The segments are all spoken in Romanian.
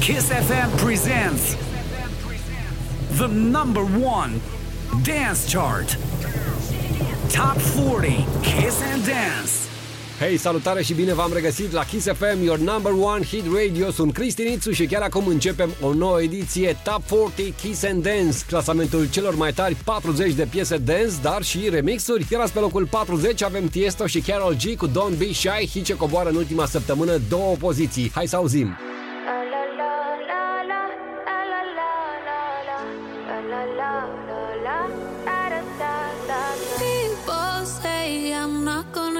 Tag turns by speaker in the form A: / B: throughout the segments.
A: Kiss FM presents the number one dance chart. Top 40 Kiss and Dance.
B: Hei, salutare și bine v-am regăsit la Kiss FM, your number one hit radio. Sunt Cristi Nițu și chiar acum începem o nouă ediție Top 40 Kiss and Dance, clasamentul celor mai tari 40 de piese dance, dar și remixuri. Iar azi pe locul 40 avem Tiesto și Carol G cu Don't Be Shy, hit ce coboară în ultima săptămână două poziții. Hai să auzim!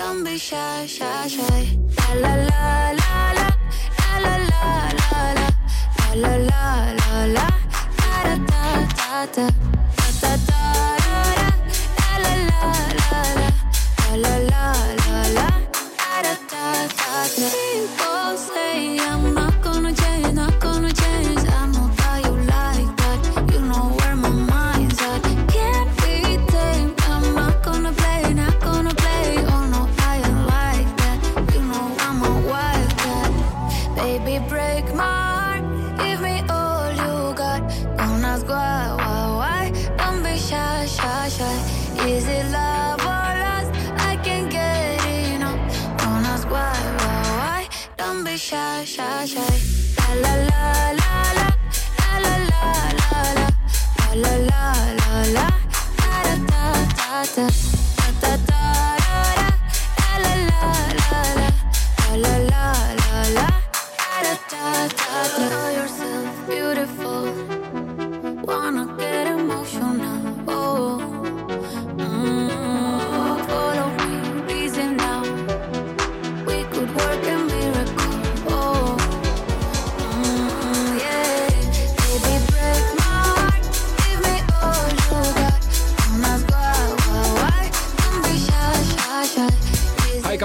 C: Don't be shy, shy, shy. La la la la la. La la la la la. La la la la la. Da da da da da. Da da da da da. La la la la la. La la la la la. Da da da da da. Shy, shy, shy. La la la la la la. La la la la la. La la la la da da da da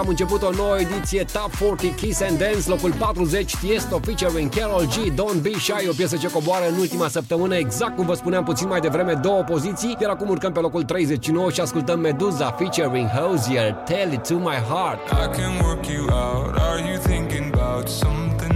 B: am început o nouă ediție Top 40 Kiss and Dance, locul 40 Tiesto featuring Carol G, Don't Be Shy, o piesă ce coboară în ultima săptămână, exact cum vă spuneam puțin mai devreme, două poziții, iar acum urcăm pe locul 39 și ascultăm Meduza featuring Hosier, Tell It To My Heart.
D: I can work you out. Are you thinking about something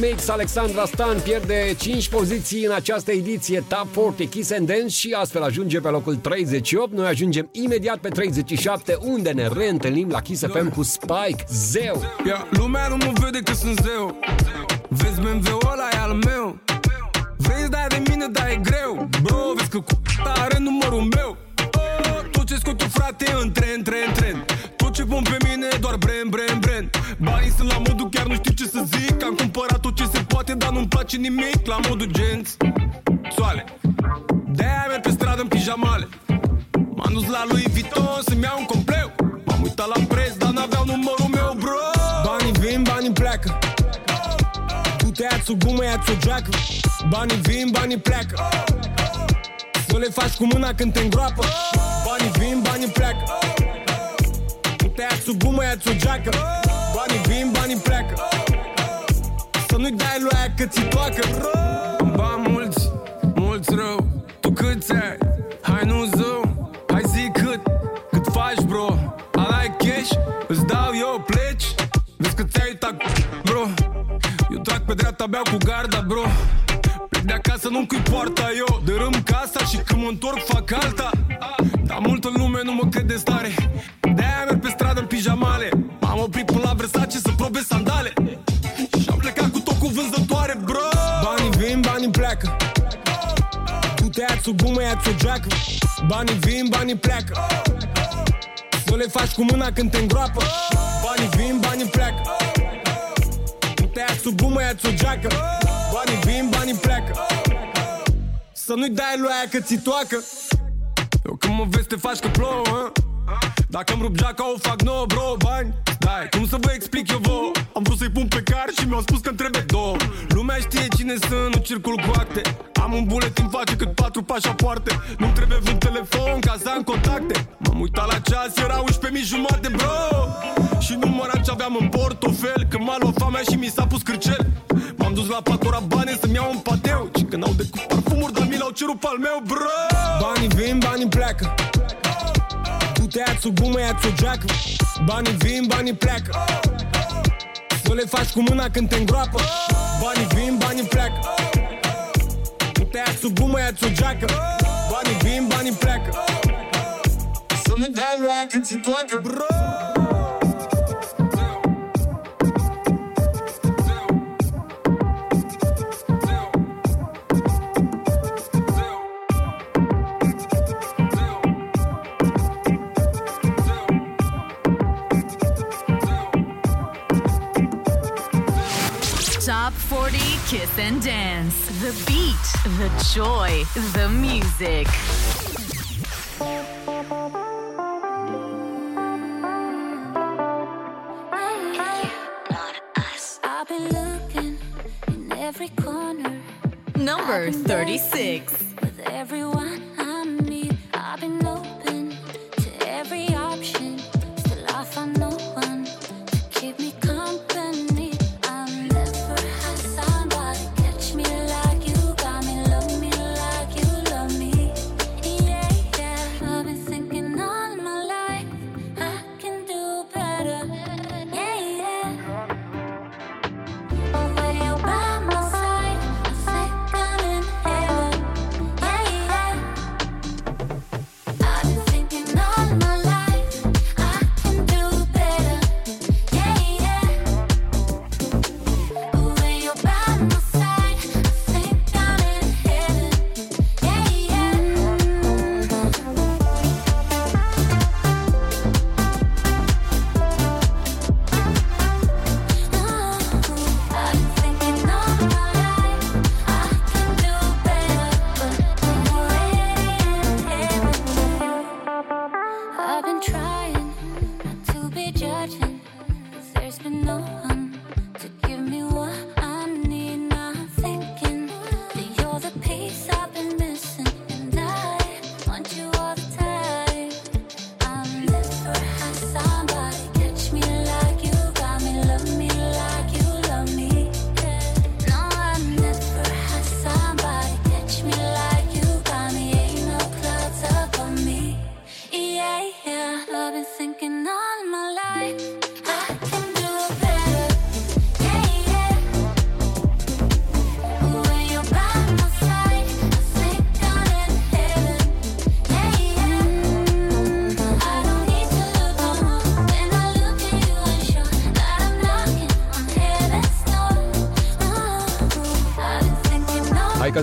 B: mix, Alexandra Stan pierde 5 poziții în această ediție Top 40 Kiss and Dance și astfel ajunge pe locul 38. Noi ajungem imediat pe 37, unde ne reîntâlnim la Kiss FM cu Spike Zeu.
E: Ia, lumea nu mă vede că sunt zeu. Vezi BMW-ul ăla e al meu. Vrei să dai de mine, dar e greu. Bro, vezi că cu are numărul meu. Oh, Tot ce scot eu, frate, în tren, tren, tren. Tot ce pun pe mine e doar brand, brand, brand. Banii sunt la modul, chiar nu știu ce să zic. Am cumpărat tot ce se poate, dar nu-mi place nimic. La modul genți, soale. De-aia merg pe stradă în pijamale. M-am dus la lui Vuitton să-mi iau un compleu. M-am uitat la preț, dar n-aveau numărul meu, bro. Banii vin, banii pleacă. Tu te ia-ți o gumă, ia-ți o geacă. Banii vin, banii pleacă. Să le faci cu mâna când te îngroapă. Banii vin, banii pleacă. Tu te ia-ți o gumă, ia-ți o geacă. Banii vin, banii pleacă. Să nu-i dai lui aia că ți toacă. Am bani mulți, mulți rău. Tu câți ai? Hai nu zoom Hai zi cât, cât faci bro. Ala cash, îți dau eu pleci. Vezi că ți-ai uitat bro. Eu trag pe dreapta, beau cu garda bro. Plec de acasă, nu cui poarta eu Dărâm casa și când mă întorc fac alta. Dar multă stradă în pijamale M-am oprit până la Versace să probe sandale. Și am plecat cu tot cu vânzătoare, bro. Banii vin, banii pleacă. Tu te ia-ți o gumă, ia-ți o geacă. Banii vin, banii pleacă. Să le faci cu mâna când te îngroapă. Banii vin, banii pleacă. Tu te ia-ți o gumă, ia-ți o geacă. Banii vin, banii pleacă. Să nu-i dai lui aia că ți toacă. Eu când mă vezi te faci că plouă hă? Dacă îmi rup geaca o fac nouă, bro, bani. Dai, cum să vă explic eu vouă? Am vrut să-i pun pe car și mi-au spus că-mi trebuie două. Lumea Lumea știe cine sunt, nu circul cu acte. Am un buletin face cât patru pașapoarte Nu trebuie un telefon ca să am contacte. M-am uitat la ceas, era 11 jumate, bro. Și număram ce aveam în portofel Când m-a luat famea și mi s-a pus cârcel. M-am dus la Pacora bani să-mi iau un pateu. Și când au decât parfumuri, dar mi l-au cerut al meu, bro. Banii vin, banii pleacă Du-te ia-ți o gumă, ia-ți o geacă Banii vin, banii pleacă. Să le faci cu mâna când te îngroapă. Banii vin, banii pleacă. Du-te ia-ți o gumă, ia-ți o geacă Banii vin, banii pleacă. Să le dai la când ți toacă, bro
F: Kiss and Dance. The beat, the joy, the music.
C: I've been looking in every corner
F: Number 36.
C: with everyone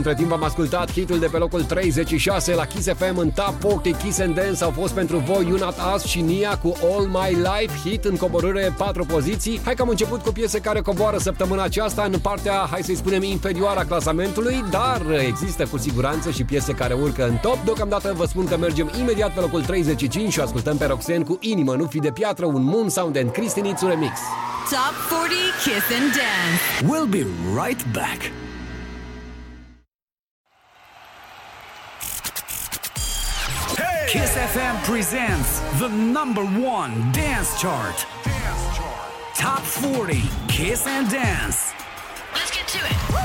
B: între timp am ascultat hitul de pe locul 36 la Kiss FM în Top 40 Kiss and Dance au fost pentru voi You Not Us și Nia cu All My Life, hit în coborâre 4 poziții. Hai că am început cu piese care coboară săptămâna aceasta în partea, hai să-i spunem, inferioară a clasamentului, dar există cu siguranță și piese care urcă în top. Deocamdată vă spun că mergem imediat pe locul 35 și ascultăm pe Roxanne cu Inimă, nu fi de piatră, un Moon Sound and Cristinițu remix.
F: Top 40 Kiss and Dance.
A: We'll be right back. FM presents the number one dance chart. Top 40 Kiss and Dance.
F: Let's get to it.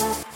G: die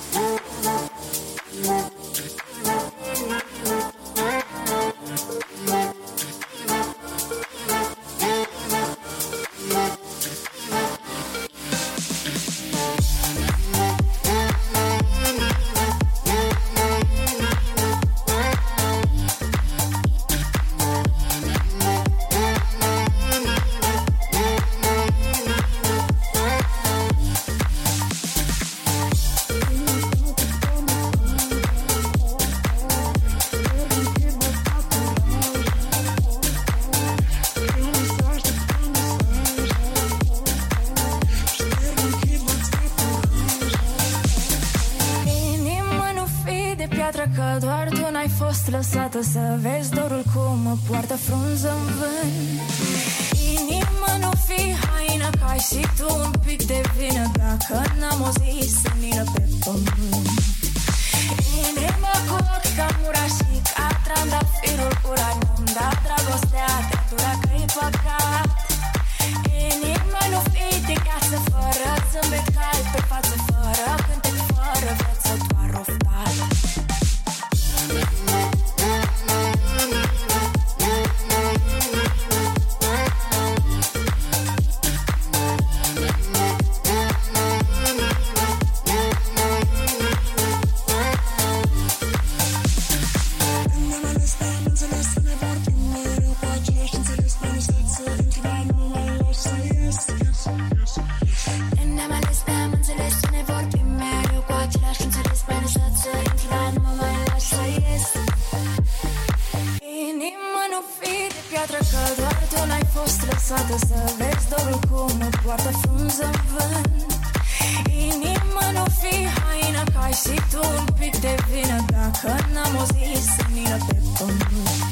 G: piatră că doar tu n-ai fost lăsată Să vezi dorul cum nu poartă frunză în vânt. Inima nu fi haină Că ai și tu un pic de vină Dacă n-am o zi senină pe pământ.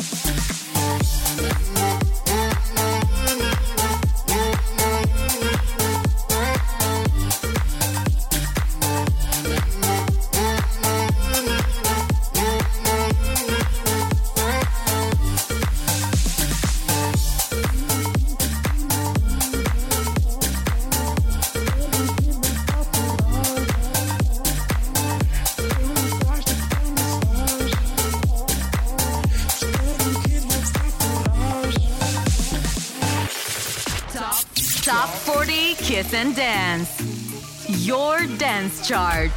H: Dance Chart.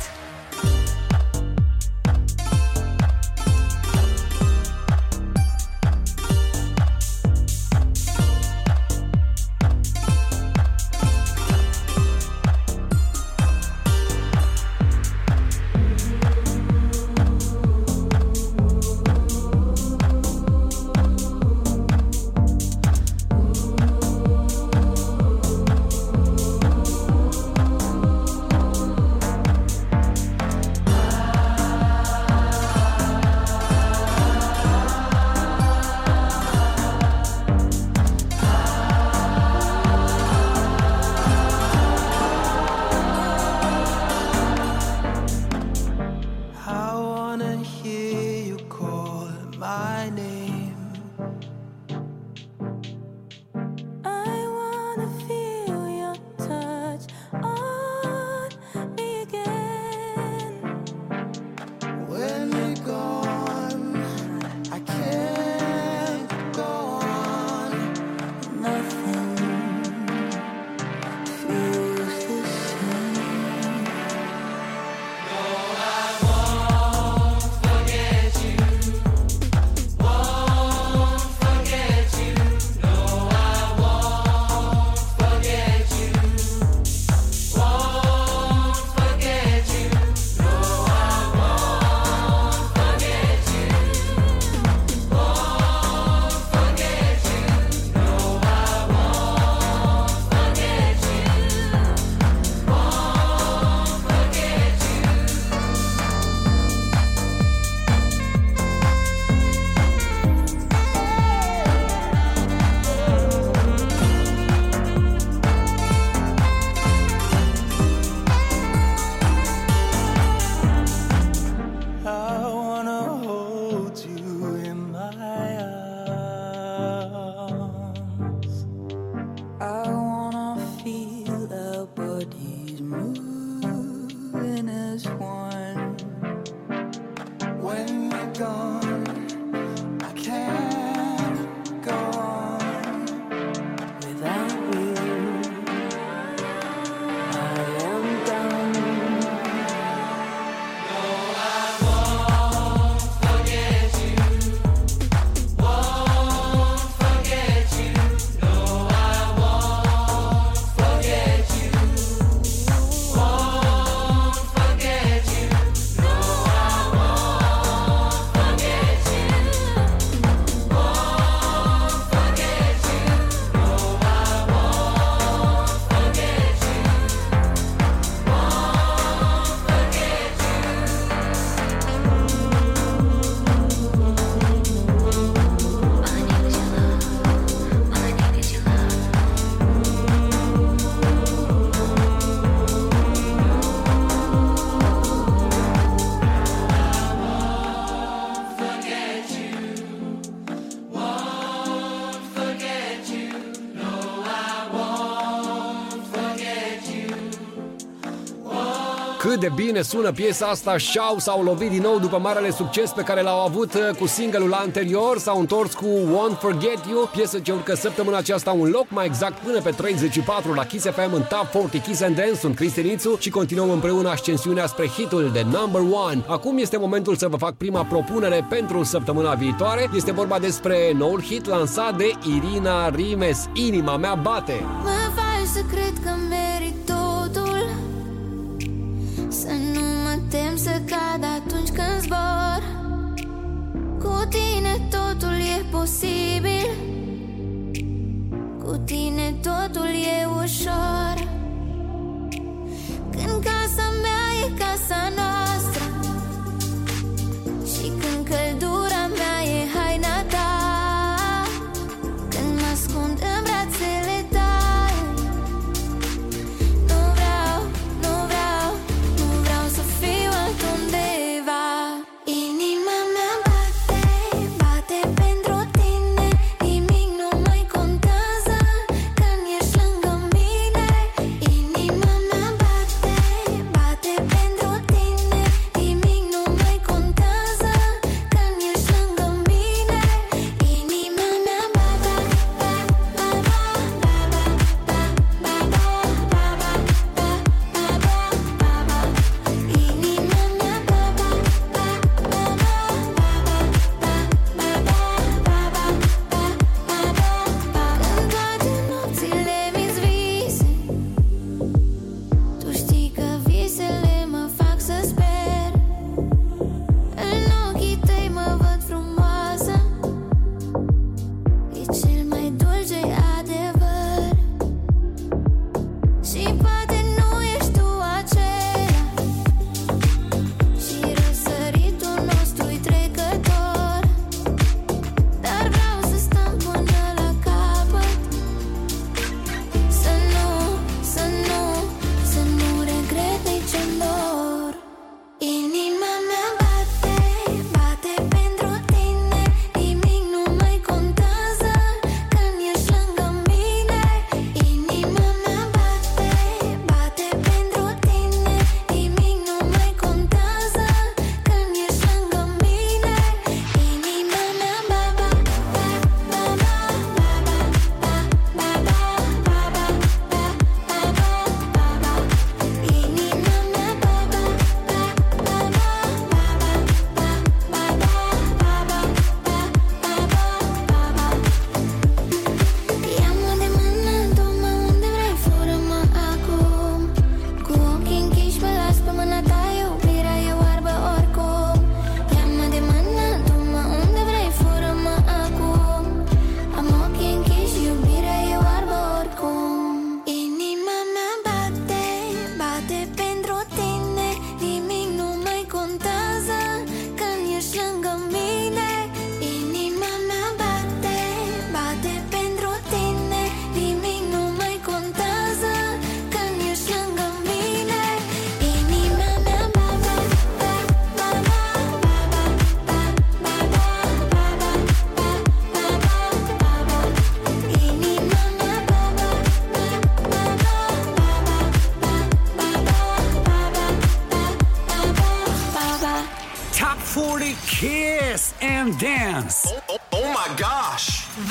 B: bine sună piesa asta, Show s-au lovit din nou după marele succes pe care l-au avut uh, cu singelul anterior, s-au întors cu Won't Forget You, piesă ce urcă săptămâna aceasta un loc mai exact până pe 34 la Kiss FM în Top 40 Kiss and Dance, sunt Cristi și continuăm împreună ascensiunea spre hitul de number one. Acum este momentul să vă fac prima propunere pentru săptămâna viitoare. Este vorba despre noul hit lansat de Irina Rimes, Inima mea bate.
C: Mă faci să cred că merit să nu mă tem să cad atunci când zbor. Cu tine totul e posibil. Cu tine totul e ușor. Când casa mea e casa noastră Și când căldura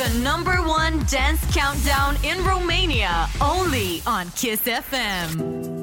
F: the number one dance countdown in Romania, only on Kiss FM.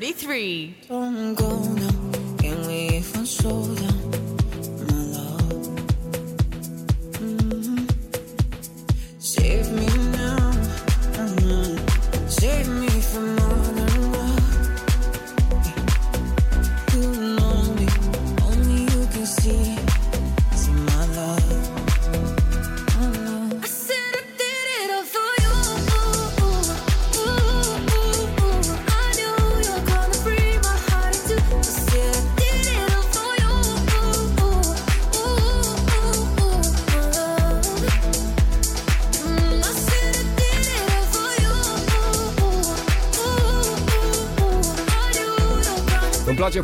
F: 33.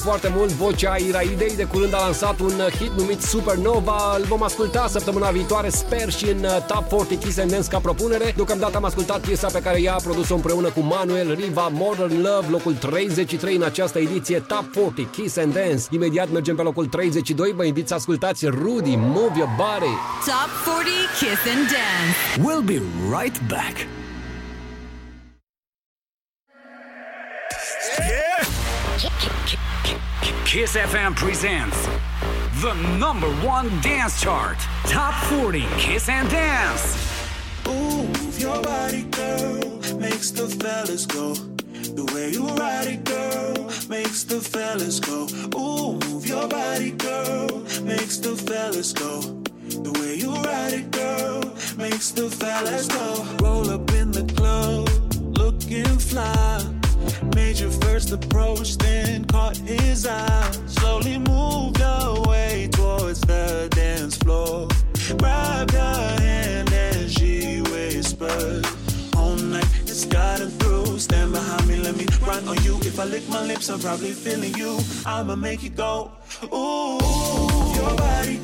B: Foarte mult vocea Iraidei, de curând a lansat un hit numit Supernova. Îl vom asculta săptămâna viitoare, sper și în uh, Top 40 Kiss and Dance ca propunere. Deocamdată am ascultat piesa pe care ea a produs-o împreună cu Manuel Riva, Modern Love, locul 33 în această ediție Top 40 Kiss and Dance. Imediat mergem pe locul 32, vă invit să ascultați Rudy, Move Your Body.
F: Top 40 Kiss and Dance.
A: We'll be right back. Kiss FM presents the number one dance chart. Top 40 Kiss and Dance.
I: Ooh, move your body, girl, makes the fellas go. The way you ride it, girl, makes the fellas go. Ooh, move your body, girl, makes the fellas go. The way you ride it, girl, makes the fellas go. Roll up in the club, looking fly. Made your first approach, then on you. If I lick my lips, I'm probably feeling you. I'ma make it go. Ooh, your body,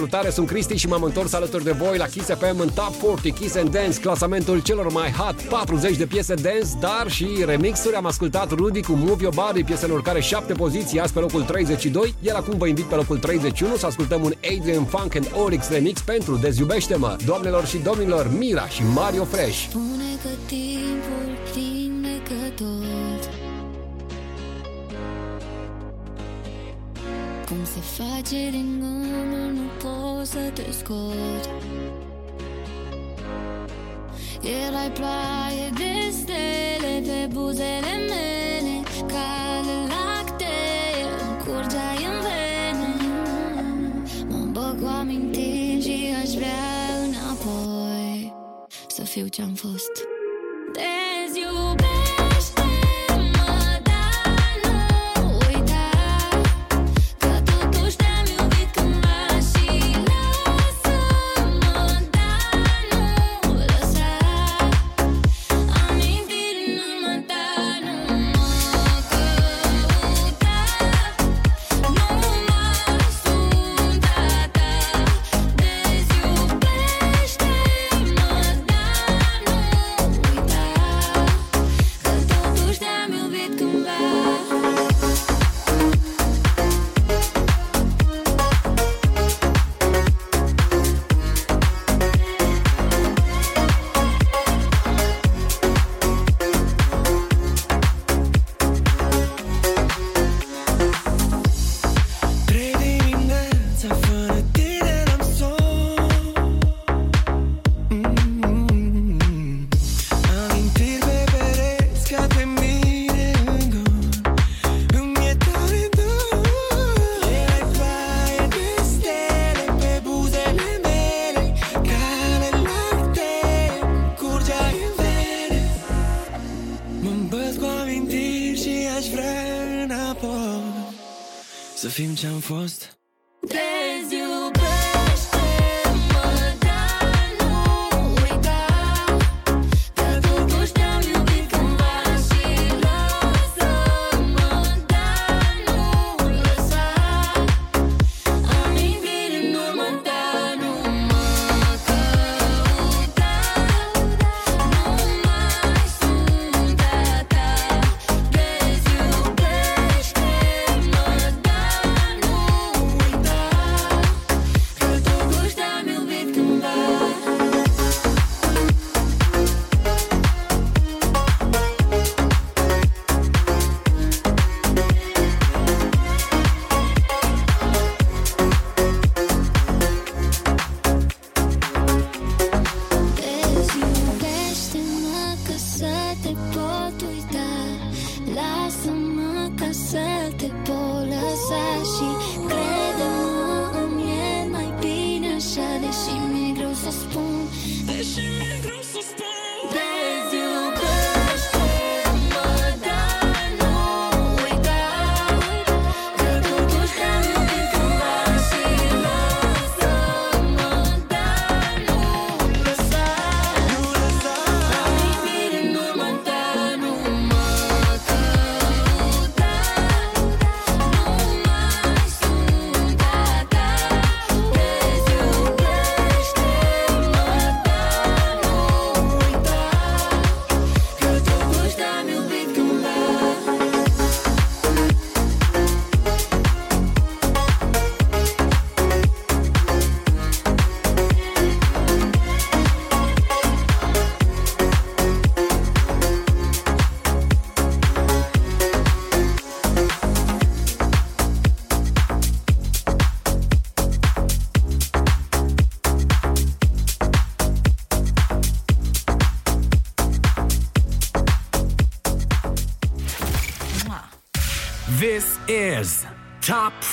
B: salutare, sunt Cristi și m-am întors alături de voi la Kiss FM în Top 40 Kiss and Dance, clasamentul celor mai hot 40 de piese dance, dar și remixuri. Am ascultat Rudy cu Move Your Body, piesă în urcare 7 poziții, azi pe locul 32, iar acum vă invit pe locul 31 să ascultăm un Adrian Funk and Oryx remix pentru Deziubește-mă. Doamnelor și domnilor, Mira și Mario Fresh.
C: Spune că timpul se face din gândul, nu poți să te scot. Erai ploaie de stele pe buzele mele Cale lactee, curgeai în vene. Mă îmbăc cu amintiri și aș vrea înapoi Să fiu ce-am fost. Deziubește-mă,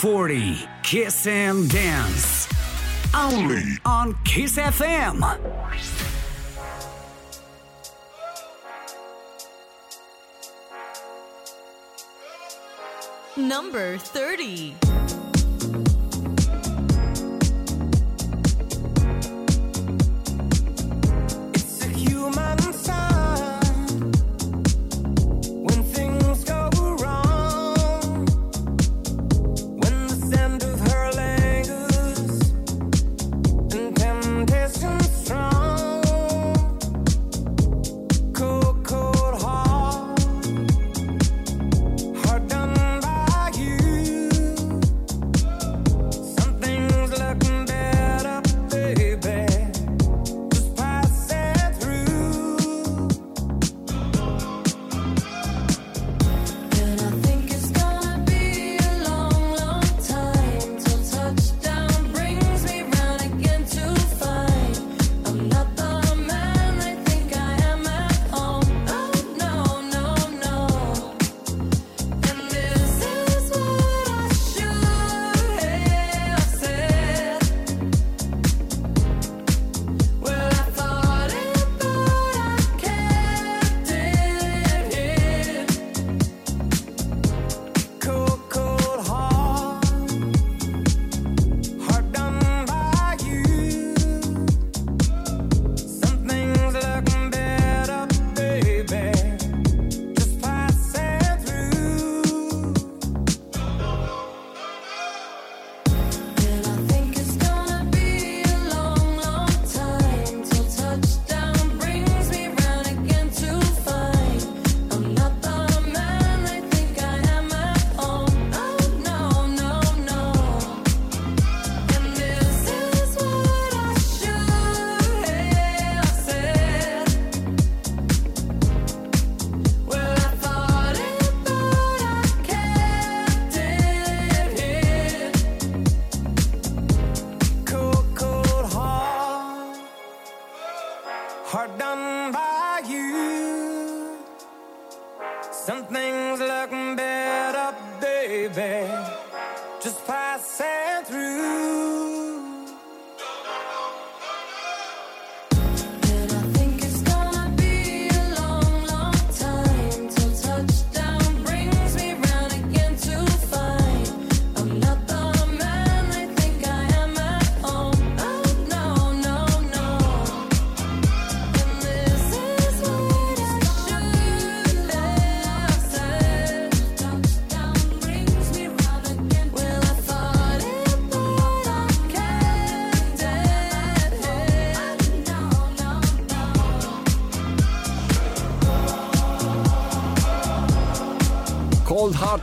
J: 40 Kiss and Dance. Only on Kiss FM.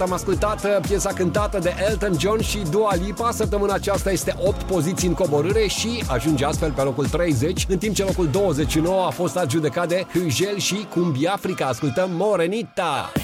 C: am
B: ascultat uh, piesa cântată de Elton John și Dua Lipa. Săptămâna aceasta este 8 poziții în coborâre și ajunge astfel pe locul 30, în timp ce locul 29 a fost adjudecat de Hugel și Cumbia Africa. Ascultăm Morenita!
C: Morenita!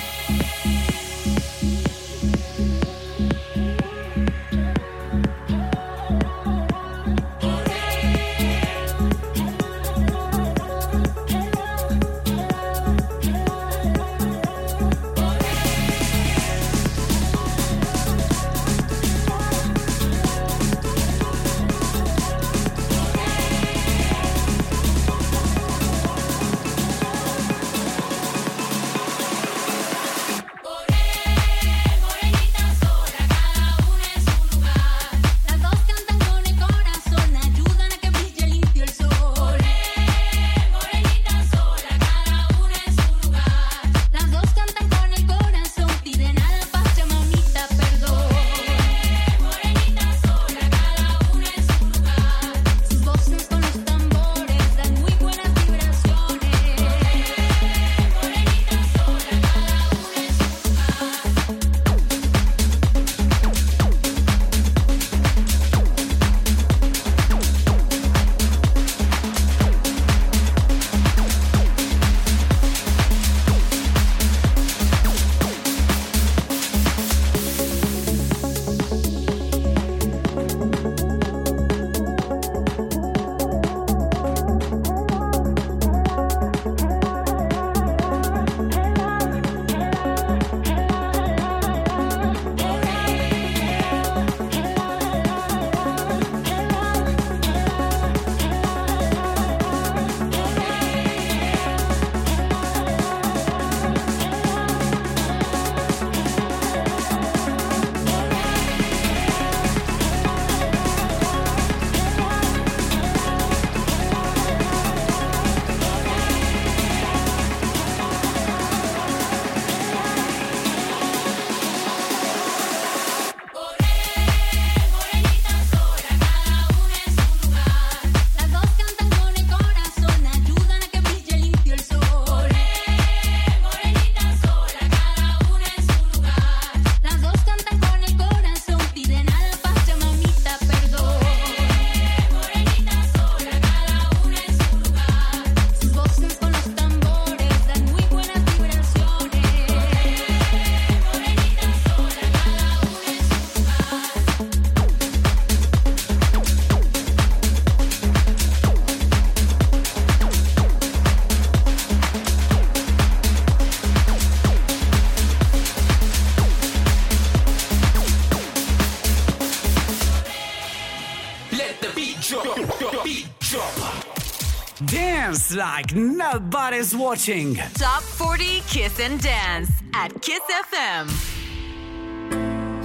A: Like nobody's watching.
F: Top 40 Kiss and Dance at Kiss FM.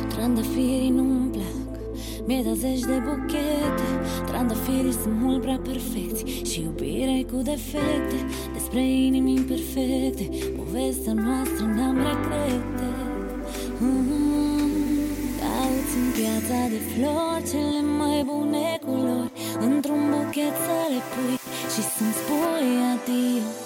K: Trandafirii nu-mi plac, mi-e dat zeci de buchete Trandafirii sunt mult prea perfecti și iubire cu defecte Despre inimi imperfecte, povestea noastră n-am regrete mm-hmm. Cauți în piața de flori cele mai bune culori Într-un buchet să le pui ci sono spogliatio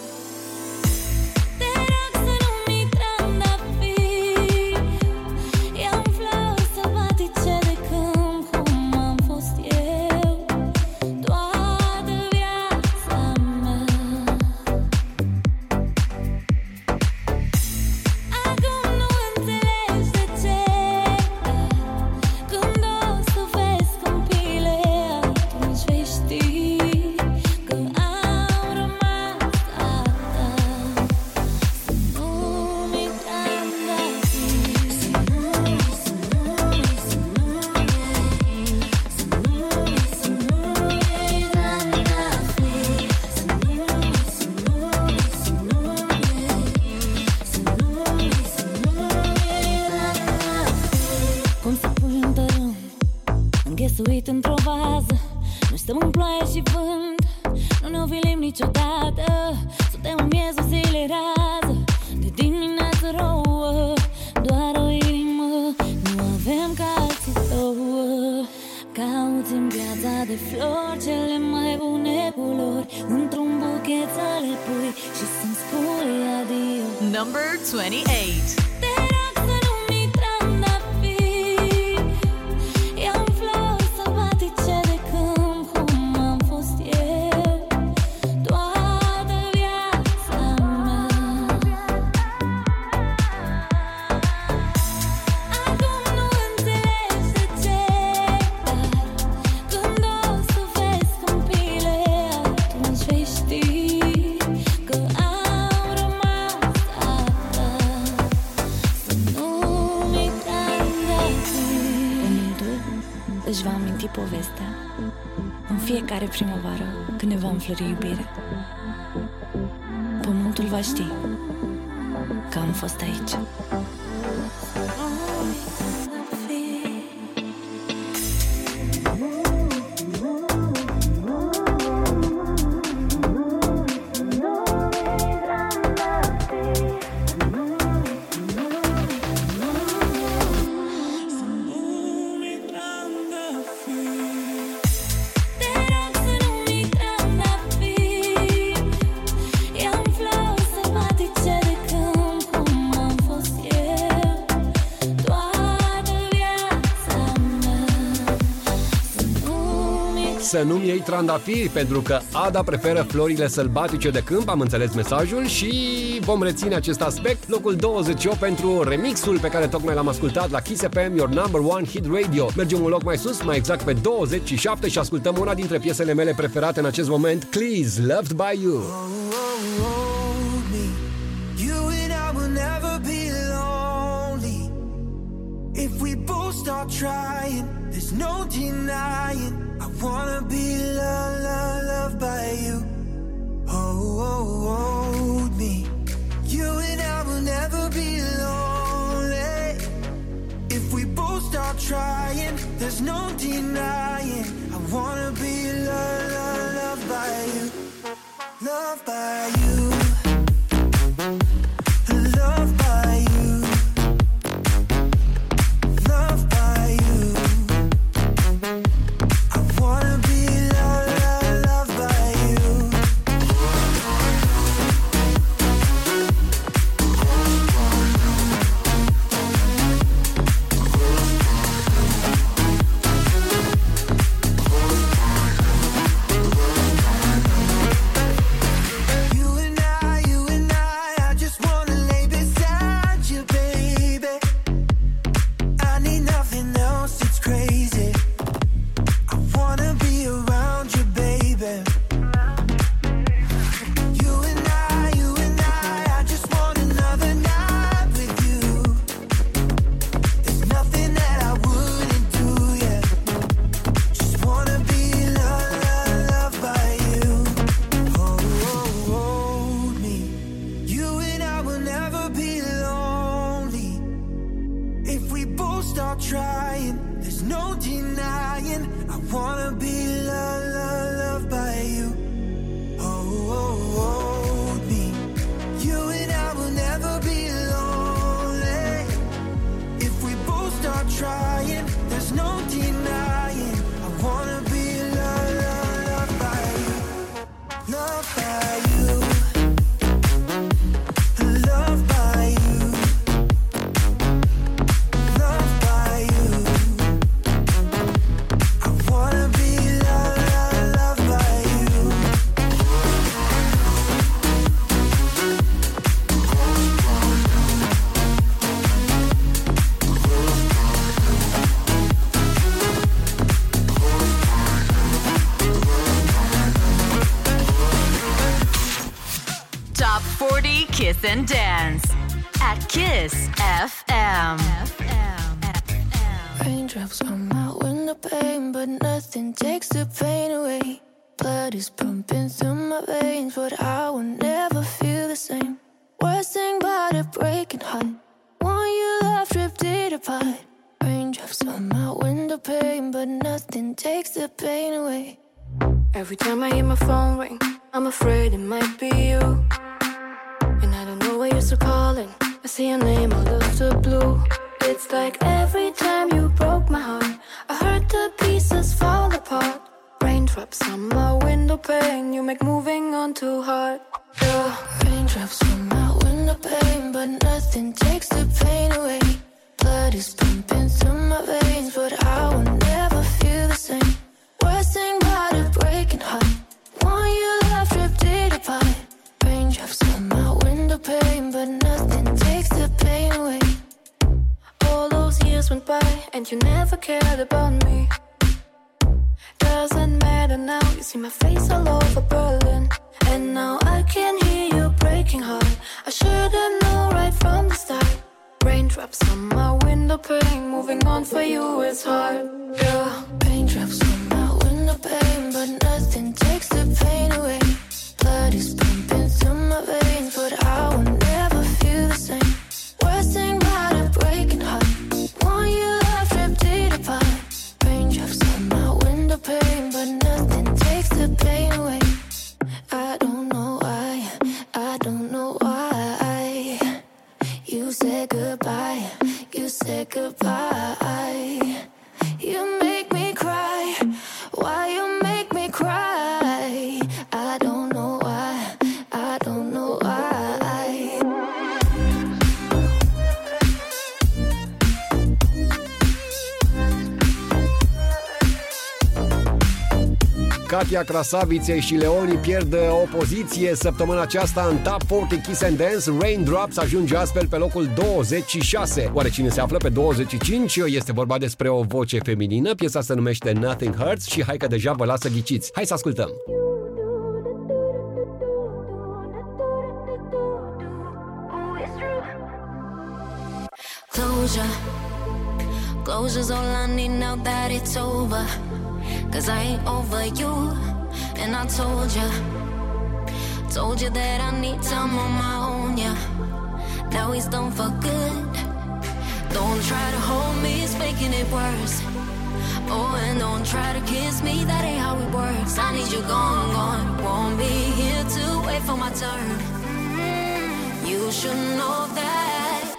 K: înflori iubire. Pământul va ști că am fost aici. să nu-mi
B: iei trandafiri, pentru că Ada preferă florile sălbatice de câmp, am înțeles mesajul și vom reține acest aspect. Locul 28 pentru remixul pe care tocmai l-am ascultat la Kiss FM, Your Number One Hit Radio. Mergem un loc mai sus, mai exact pe 27 și ascultăm una dintre piesele mele preferate în acest moment, Please, Loved By You.
H: There's no denying I wanna and.
C: Said goodbye. You
B: Katia Krasavițe și Leoni pierd o poziție săptămâna aceasta în Top 40 Kiss and Dance. Raindrops ajunge astfel pe locul 26. Oare cine se află pe 25? Este vorba despre o voce feminină. Piesa se numește Nothing Hurts și hai că deja vă lasă ghiciți. Hai să ascultăm!
L: Closure. Closure's all I need now that it's over. Cause I ain't over you. And I told ya. Told you that I need time on my own, yeah. Now he's done for good. Don't try to hold me, it's making it worse. Oh, and don't try to kiss me, that ain't how it works. I need you gone, gone. Won't be here to wait for my turn. Mm, you should know that.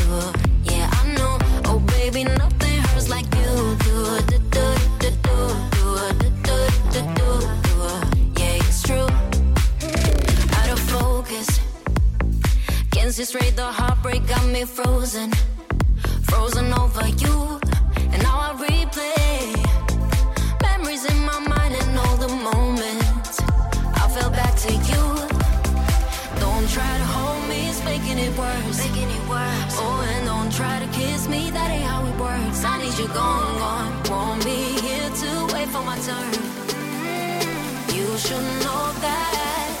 L: See straight, the heartbreak got me frozen. Frozen over you, and now I replay memories in my mind and all the moments I fell back to you. Don't try to hold me, it's making it worse. Making it worse. Oh, and don't try to kiss me, that ain't how it works. I need you gone, gone. Won't be here to wait for my turn. You should know that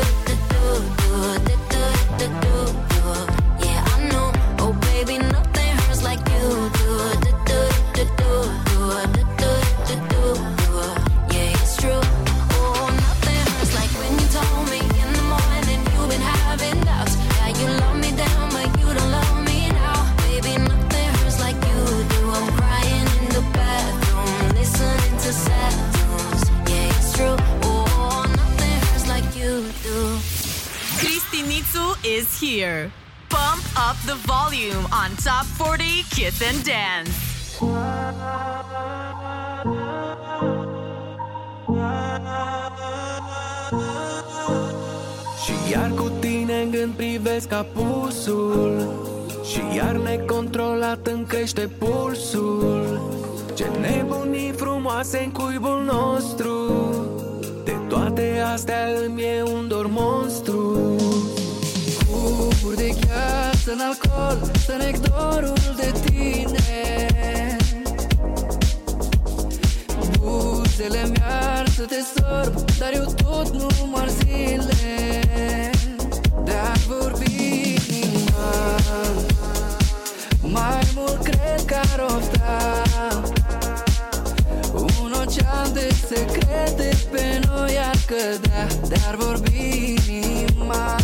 F: is here. Bump up the volume on Top 40 Kiss and Dance.
I: Și iar cu tine în gând privesc apusul Și iar necontrolat îmi crește pulsul Ce nebunii frumoase în cuibul nostru De toate astea îmi e un dor monstru
M: Cuburi de gheață în alcool Să nec dorul de tine. Buzele mi-ar să te sorb Dar eu tot nu mă zile De-ar vorbi inima Mai mult cred că ar ofta Un ocean de secrete pe noi ar cădea De-ar vorbi inima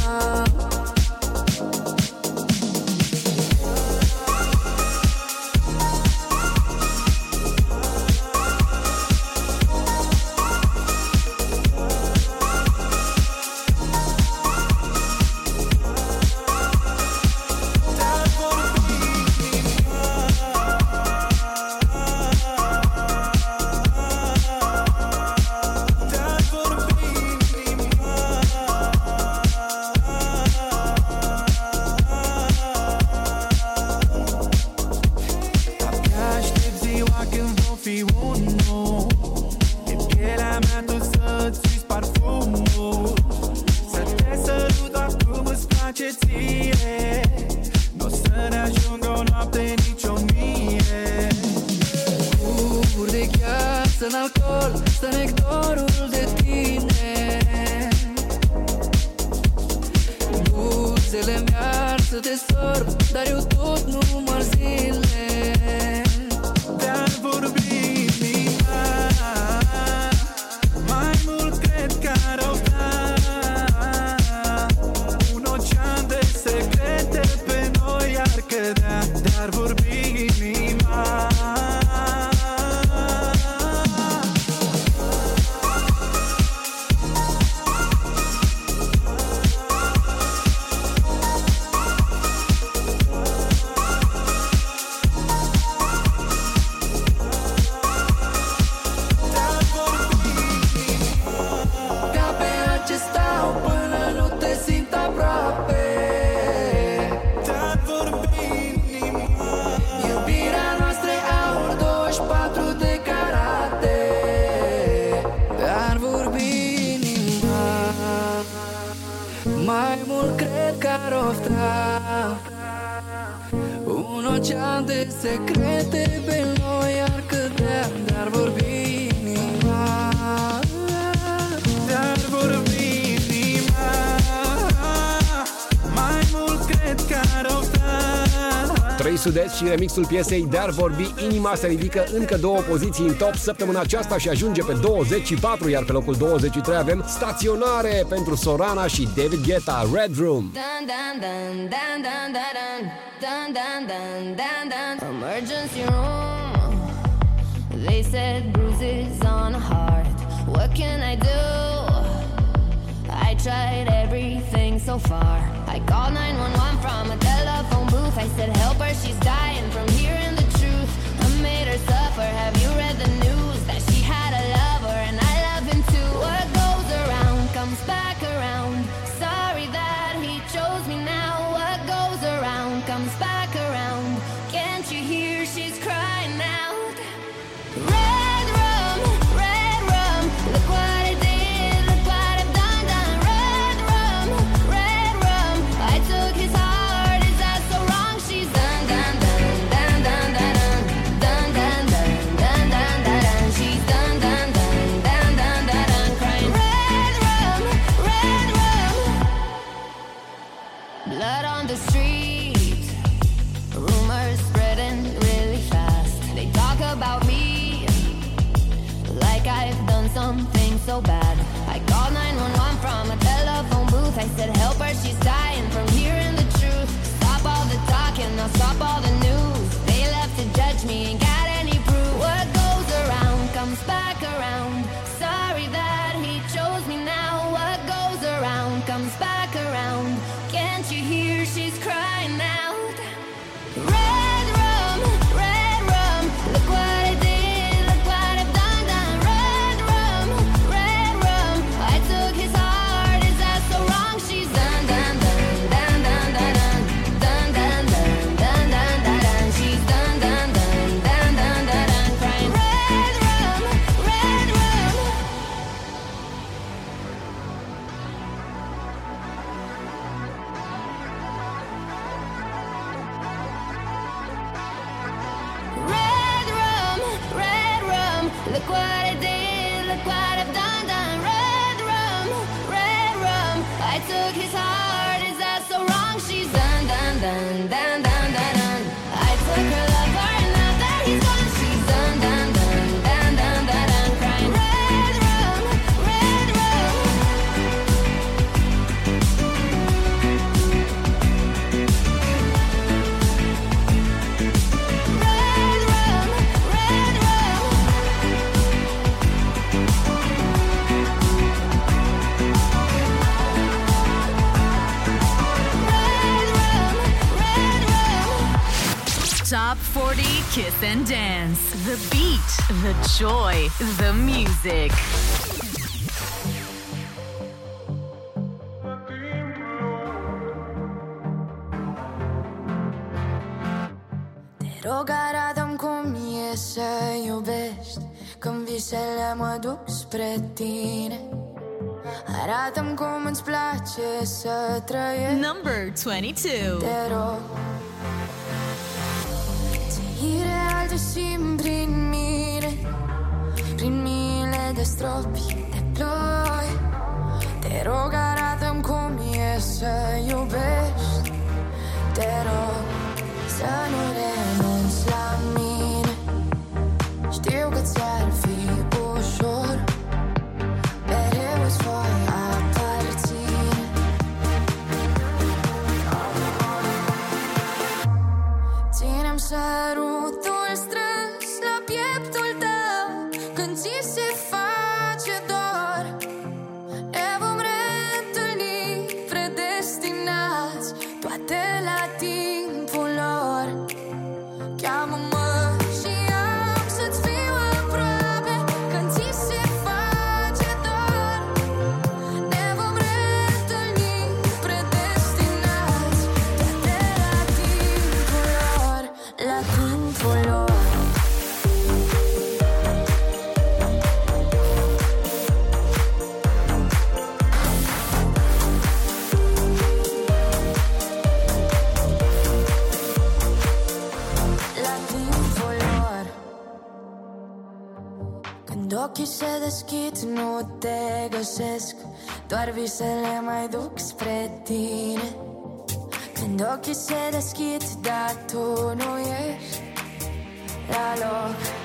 B: și remixul piesei Dar vorbi inima se ridică încă două poziții în top săptămâna aceasta și ajunge pe 24, iar pe locul 23 avem staționare pentru Sorana și David Guetta, Red Room.
L: Emergency room They said bruises on heart What can I do? I tried everything so far you hear she's crying?
N: spre tine. Arată-mi cum îți place să trăiesc
F: Number 22
N: Te rog. Ție altă simt prin mine Prin mile
C: de stropi de ploi. Te rog arată-mi cum e să iubești. Te rog să nu renunți se deschid, nu te găsesc. Doar visele mai duc spre tine. Când ochii se deschid, dar tu nu ești la loc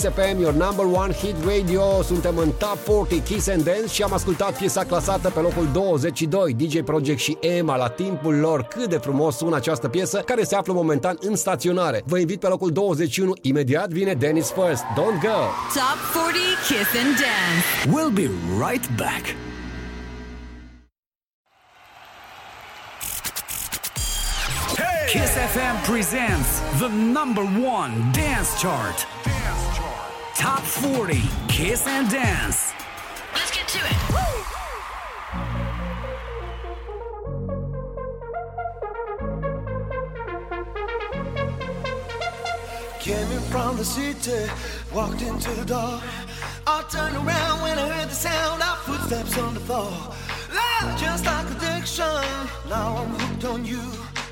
B: Kiss FM, your number one hit radio, suntem în Top 40 Kiss and Dance și am ascultat piesa clasată pe locul 22, DJ Project și Emma la timpul lor. Cât de frumos sună această piesă, care se află momentan în staționare. Vă invit pe locul 21, imediat vine Dennis First. Don't go!
F: Top 40 Kiss and Dance.
A: We'll be right back. Kiss FM presents the number one dance chart. Top 40 Kiss and Dance.
F: Let's get to it.
H: Came in from the city, walked into the door. I turned around when I heard the sound of footsteps on the floor. Love, just like addiction, now I'm hooked on you.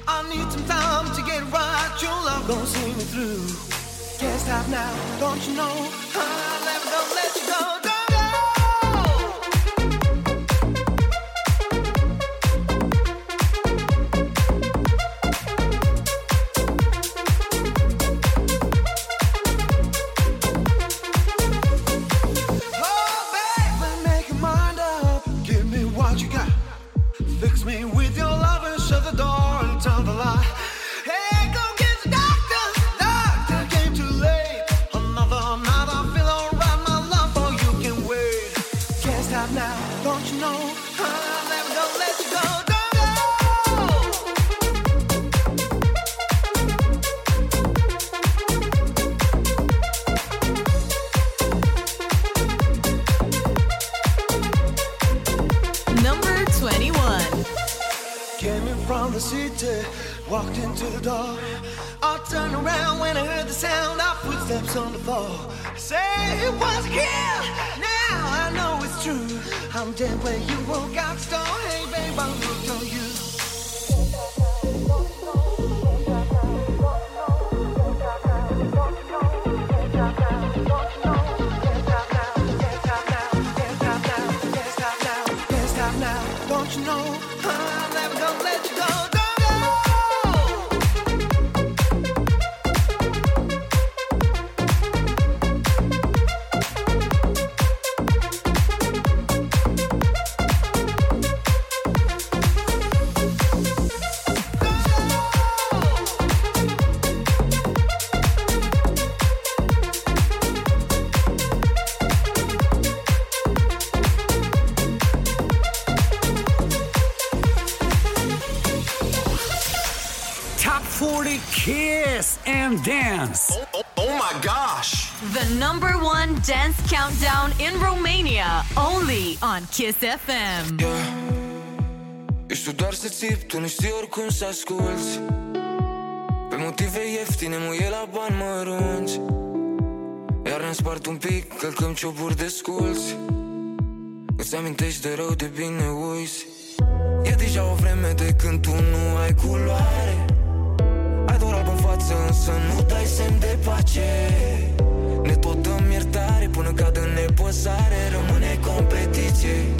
H: I need some time to get right, your love gon' see me through. Can't stop now, don't you know? I'll never gonna let you go. Where you walk
F: countdown in Romania, only on Kiss FM.
O: Yeah. Eu știu doar să țip, tu nu știi oricum să asculti Pe motive ieftine, muie la bani mărunți. Iar ne spart un pic, călcăm cioburi de sculți. Îți amintești de rău, de bine uiți. E deja o vreme de când tu nu ai culoare. Ai doar apă față, însă nu dai semn de pace. Ne tot dăm
C: iertare până cade în sare Rămâne competiție.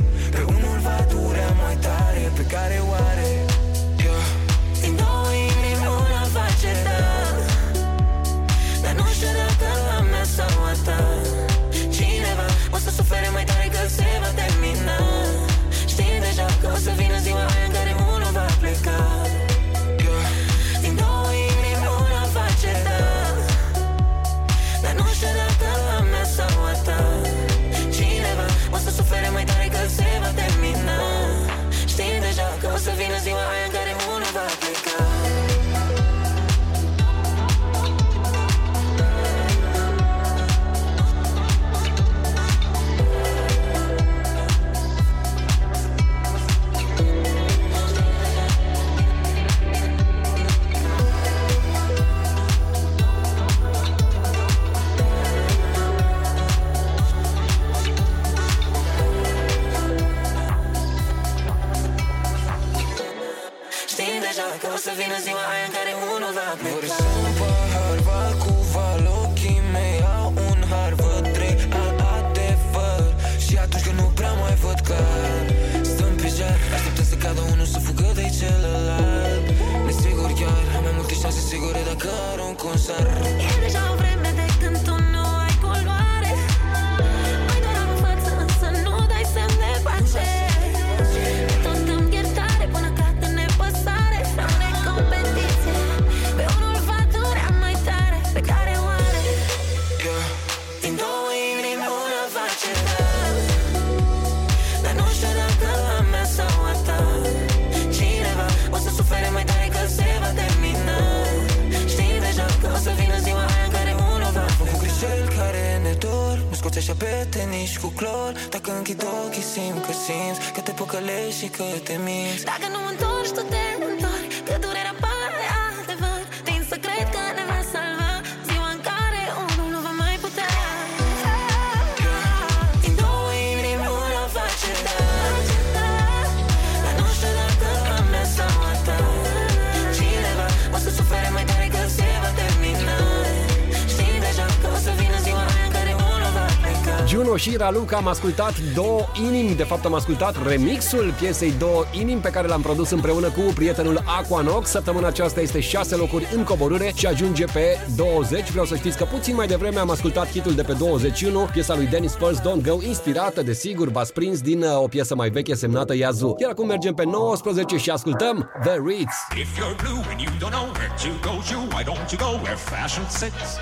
B: Raluca am ascultat Două Inimi, de fapt am ascultat remixul piesei Două Inimi pe care l-am produs împreună cu prietenul Aquanox. Săptămâna aceasta este 6 locuri în coborâre și ajunge pe 20. Vreau să știți că puțin mai devreme am ascultat hitul de pe 21, piesa lui Dennis First Don't Go, inspirată, desigur, v-ați prins din uh, o piesă mai veche semnată Yazoo. Iar acum mergem pe 19 și ascultăm The Reeds.
P: If you're blue and you don't know where to go, you, why don't you go where fashion sits?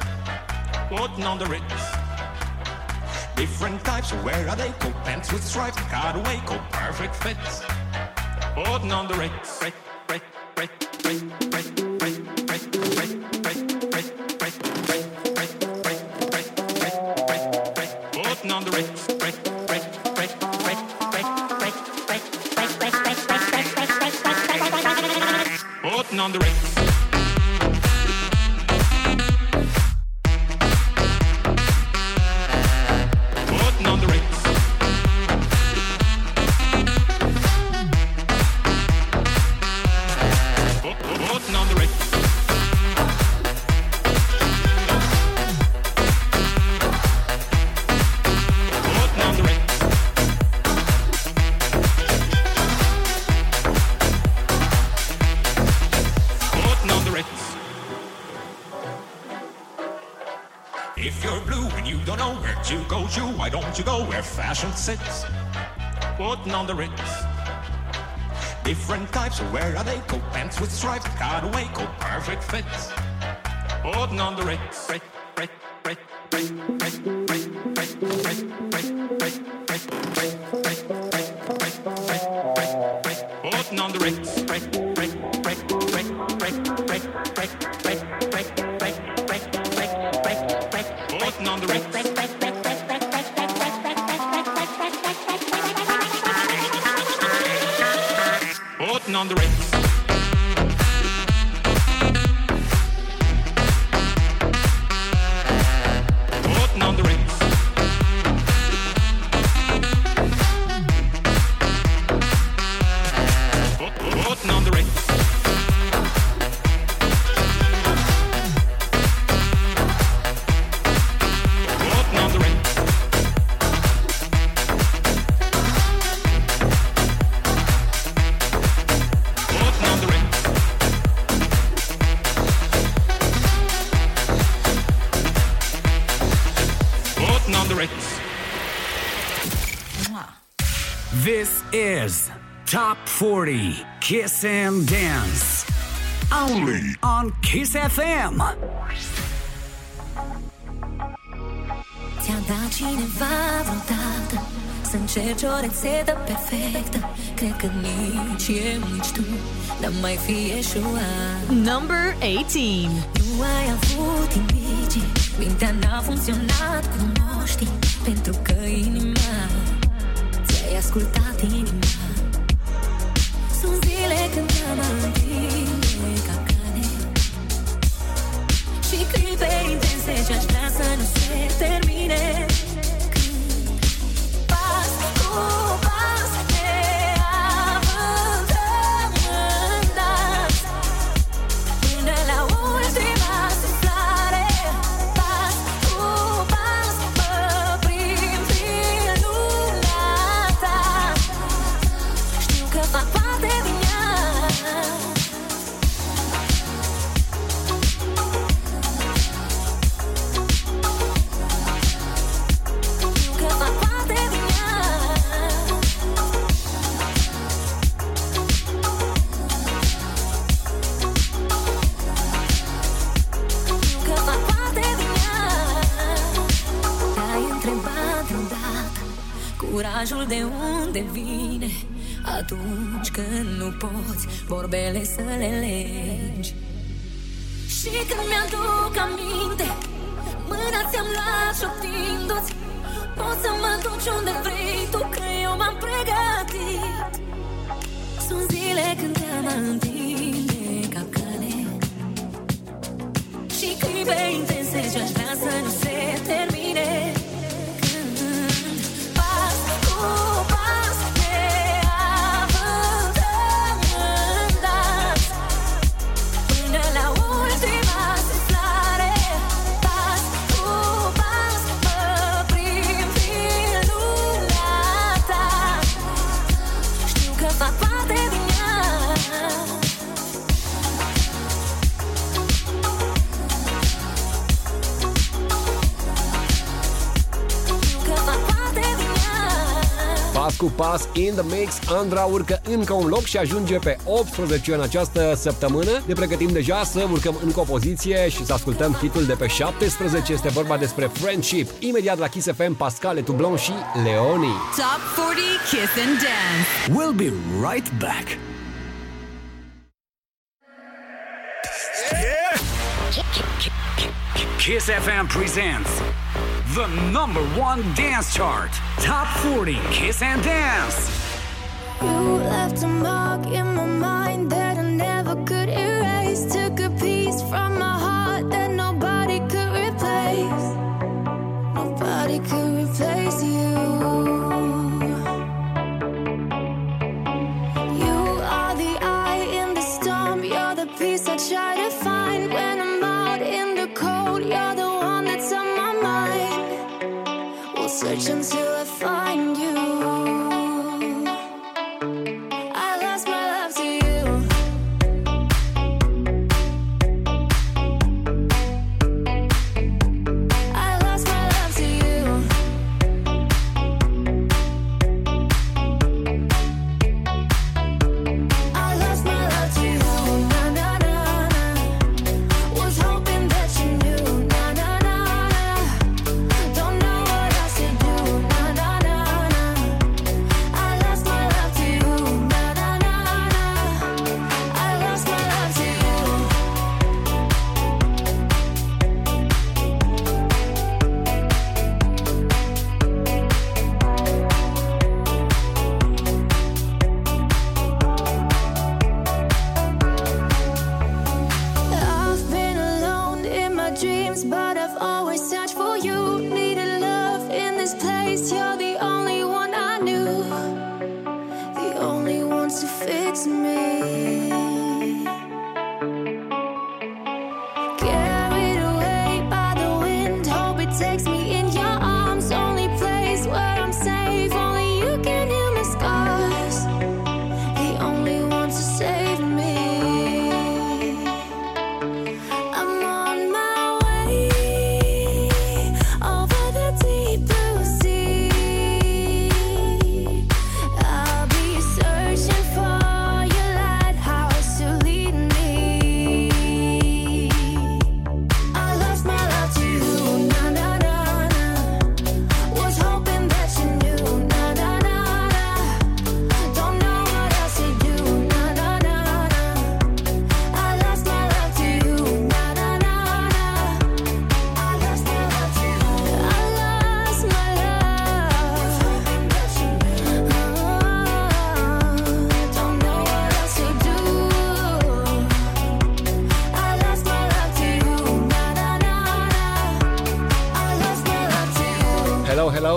P: Putting on the Ritz. Different types, where are they? Cool pants with stripes, cardaway, cool perfect fits. Putting on the rate, Why don't you go where fashion sits? Putting on the Ritz. Different types, where are they? Coat pants with stripes, cutaway, coat perfect fits. Putting on the Ritz. Ritz, Ritz, Ritz, Ritz, Ritz, Ritz, Ritz, Ritz, Ritz, Ritz, Ritz, Ritz, Ritz, Ritz, Ritz, Ritz, Ritz, Ritz. Putting on the Ritz. Ritz, Ritz, Ritz, Ritz, Ritz, Ritz, Ritz, Ritz, Ritz, Ritz, Ritz, Ritz, Ritz, Ritz. Putting on the Ritz. Putting on the Ritz.
A: 40 Kiss and Dance. Only on Kiss FM.
K: Ți-a dat cineva vreodată Să încerci o rețetă perfectă Cred că nici eu, nici tu N-am mai fi eșuat
F: Number 18.
K: Nu ai avut indicii Mintea n-a funcționat cum o știi Pentru că inima Ți-ai ascultat inima Sunt zile când am întâlnire ca cane Și clipe intense ce-aș vrea să nu se termine poți Vorbele să le legi. Și când mi-aduc aminte Mâna ți-am luat șoptindu-ți Poți să mă duci unde vrei Tu că eu m-am pregătit. Sunt zile când te-am întinde
B: in the mix, Andra urcă încă un loc și ajunge pe 18 în această săptămână. Ne pregătim deja să urcăm încă o poziție și să ascultăm hitul de pe 17. Este vorba despre Friendship. Imediat la Kiss FM, Pascale Tublon și Leoni.
F: Top 40 Kiss and Dance.
A: We'll be right back. Kiss FM presents the number one dance chart. Top 40 Kiss and Dance.
C: You left a mark in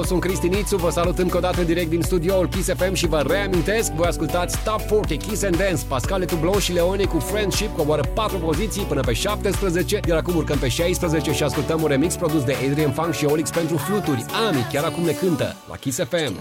C: sunt Cristi Nițu, vă salut încă o dată direct din studioul Kiss FM și vă reamintesc, voi ascultați Top 40 Kiss and Dance, Pascale Tublou și Leone cu Friendship, coboară 4 poziții până pe 17, iar acum urcăm pe 16 și ascultăm un remix produs de Adrian Funk și Olix pentru fluturi. Ami, chiar acum ne cântă la Kiss FM.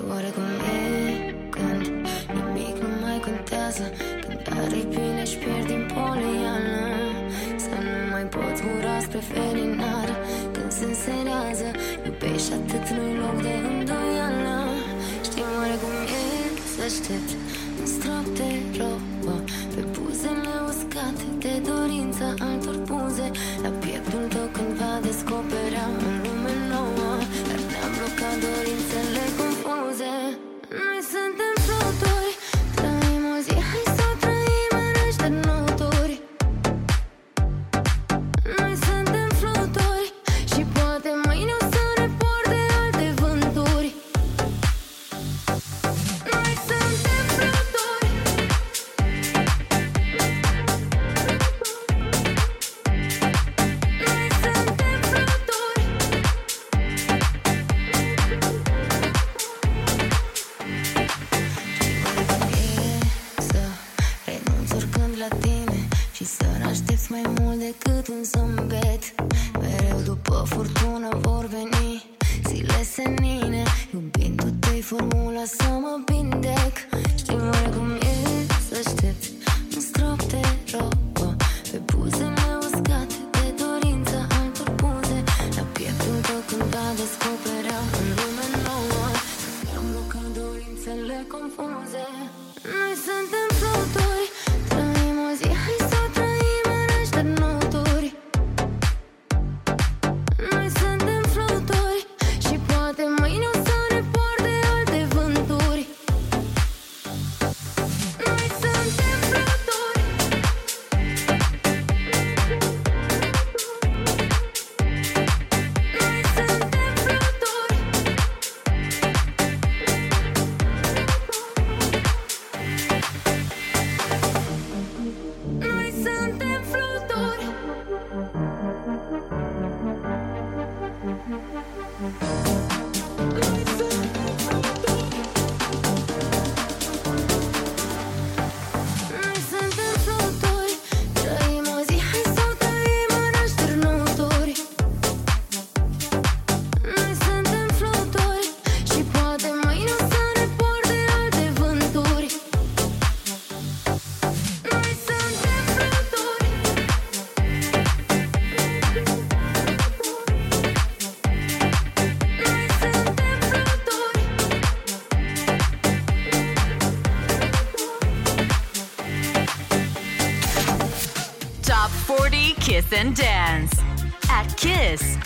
L: And Dance. At KISS.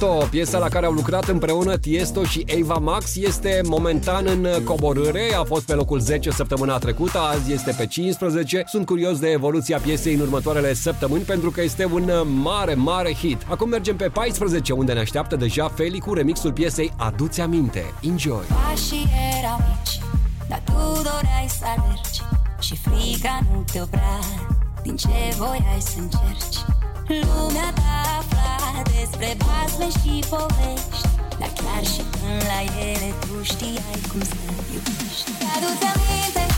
B: Moto, piesa la care au lucrat împreună Tiesto și Eva Max, este momentan în coborâre, a fost pe locul 10 săptămâna trecută, azi este pe 15. Sunt curios de evoluția piesei în următoarele săptămâni pentru că este un mare, mare hit. Acum mergem pe 14, unde ne așteaptă deja Feli cu remixul piesei Aduți aminte. Enjoy!
Q: Pașii erau mici, dar tu doreai să alergi și frica nu te oprea din ce voiai să încerci. Lumea ta afla despre basme și povești Dar chiar și când la ele tu știai cum să iubești. Te aduți aminte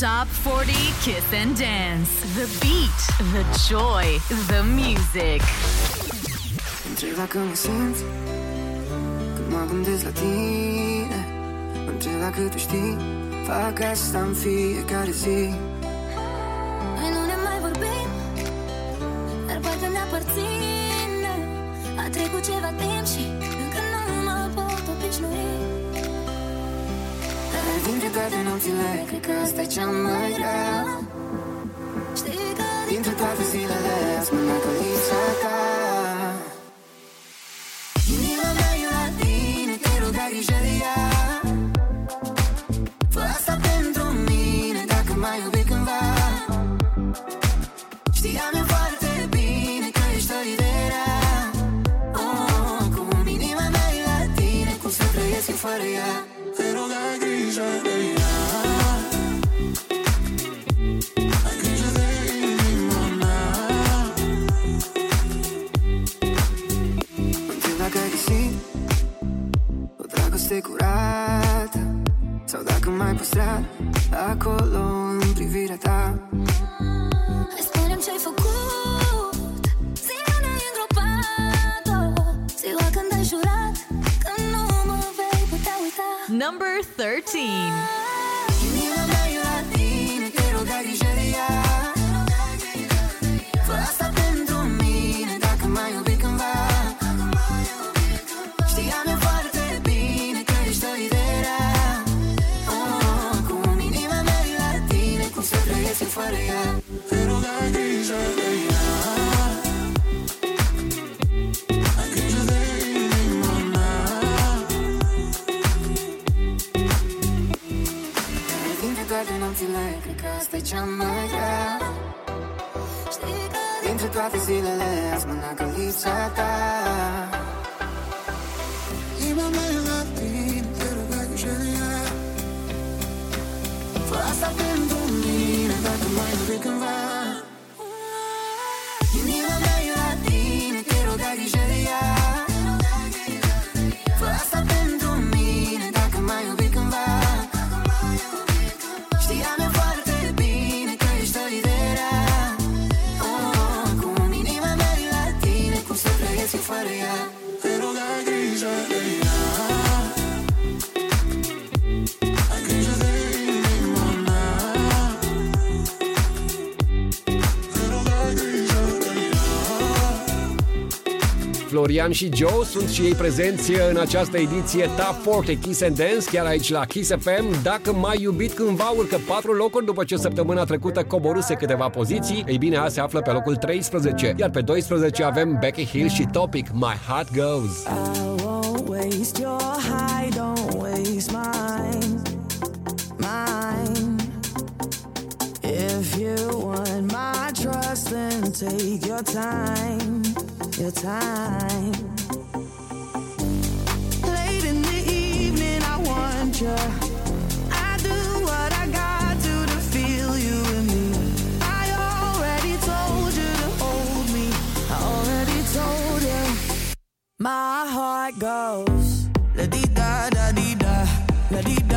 F: Top 40 Kiss and Dance. The beat, the joy, the music.
H: Entrega como siento, cum acum des la tine. Entrega cât tu știi, fac asta în fiecare zi. Антилайк, река стача моря fețe Sau dacă mai păstrat acolo în privirea ta.
Q: Hai spune ce-ai făcut. Ziua ne-ai îngropat-o. Ziua când ai jurat Că nu mă vei putea uita.
F: Number 13
R: cea mai grea. Dintre toate zilele azi mâna că lipsa ta.
B: Florian și Joe sunt și ei prezenți în această ediție Top 40 Kiss and Dance, chiar aici la Kiss FM. Dacă mai iubit cândva urcă patru locuri după ce săptămâna trecută coboruse câteva poziții, ei bine, azi se află pe locul 13, iar pe 12 avem Becky Hill și Topic My Heart Goes.
H: If you want my trust, then take your time. your time. Late in the evening, I wonder. I do what I got to to feel you in me. I already told you to hold me. I already told you. My heart goes la di da da di da la di. -da.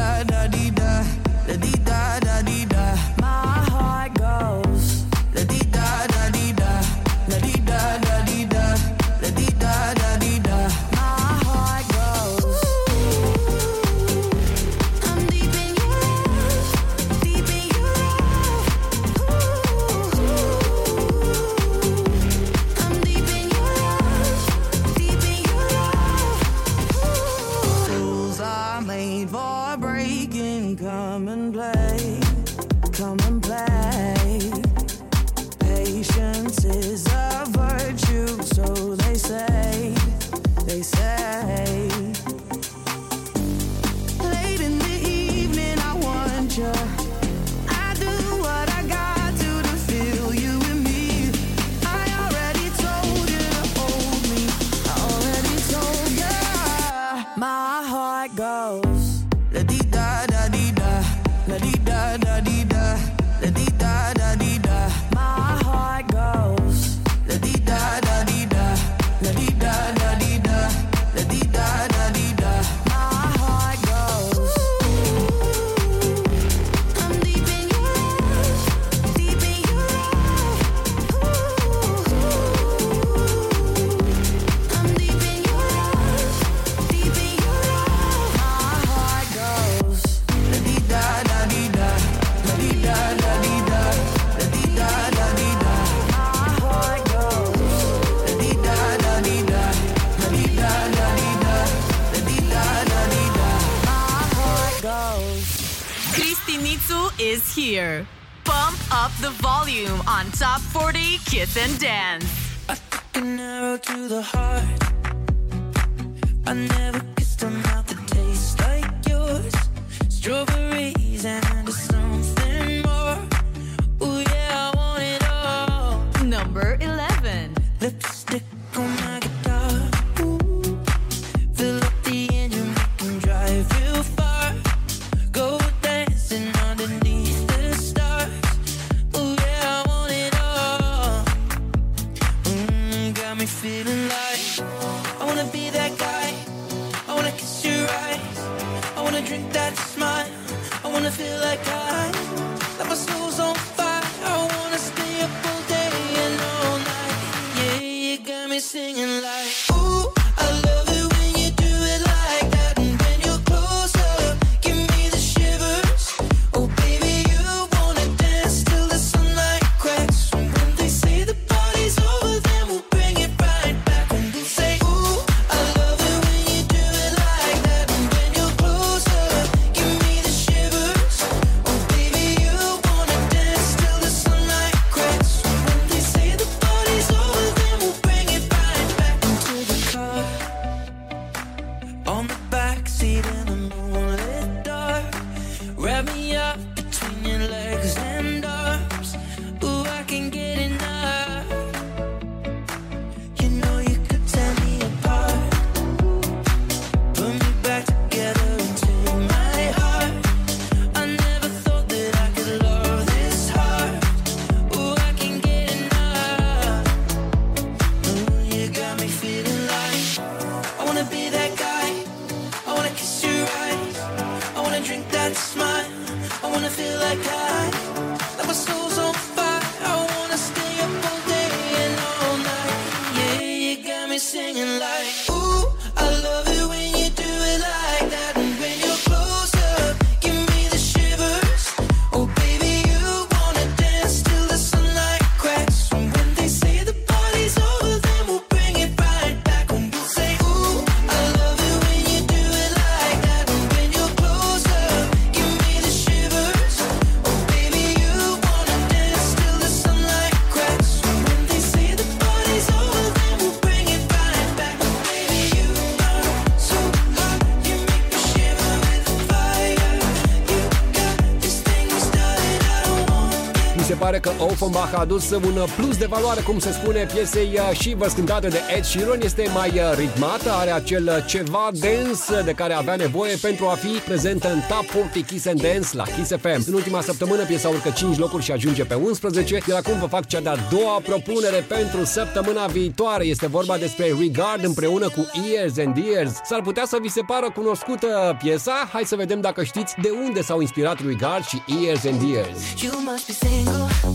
B: Că Offenbach a adus un plus de valoare, cum se spune, piesei uh, și vă cântată de Ed Sheeran. Este mai uh, ritmată, are acel uh, ceva dance de care avea nevoie pentru a fi prezentă în Top 40 Kiss and Dance la Kiss FM. În ultima săptămână piesa urcă 5 locuri și ajunge pe 11, iar acum vă fac cea de-a doua propunere pentru săptămâna viitoare. Este vorba despre Regard împreună cu Years and Years. S-ar putea să vi se pară cunoscută piesa? Hai să vedem dacă știți de unde s-au inspirat Regard și Years and Years.
H: You must be single,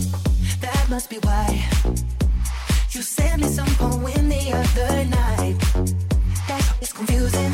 H: that must be why. You sent me some poem in the other night. That is confusing,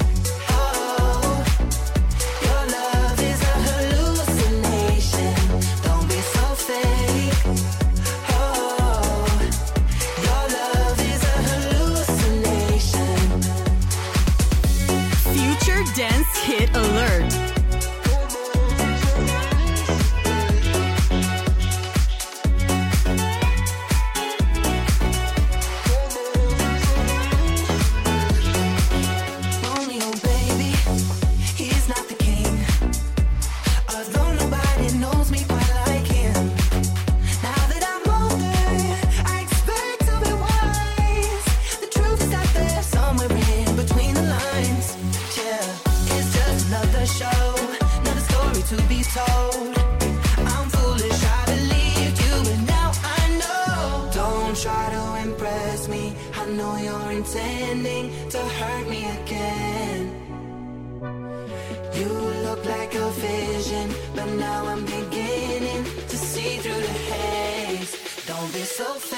H: So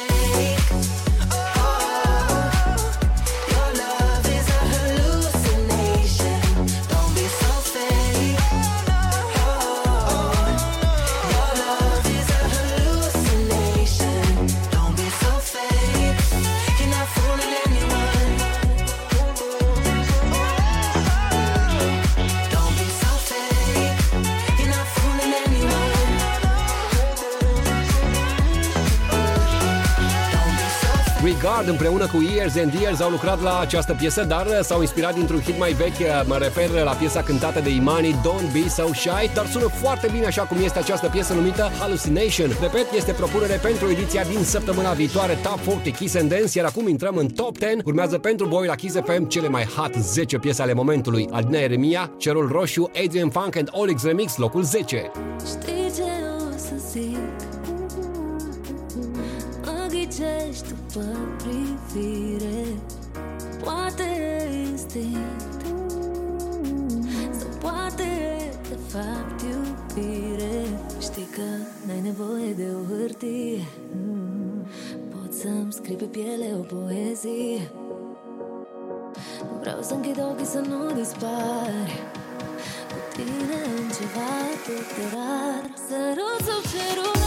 B: Regard împreună cu Years and Years au lucrat la această piesă, dar s-au inspirat dintr-un hit mai vechi, mă refer la piesa cântată de Imani, Don't Be So Shy, dar sună foarte bine așa cum este această piesă numită Hallucination. Repet, este propunere pentru ediția din săptămâna viitoare Top 40 Kiss and Dance, iar acum intrăm în Top 10. Urmează pentru voi la Kiss FM cele mai hot 10 piese ale momentului. Adina Eremia, Cerul Roșu, Adrian Funk and Olix Remix, locul 10.
K: Știi ce o să zic Mă ghicești după privire Poate e instinct Sau poate e de fapt iubire. Știi că n-ai nevoie de o hârtie. Pot să-mi scrii pe piele o poezie. Nu vreau să închid ochii să nu dispari Cu tine în ceva atât de rar. Sărut sub cerul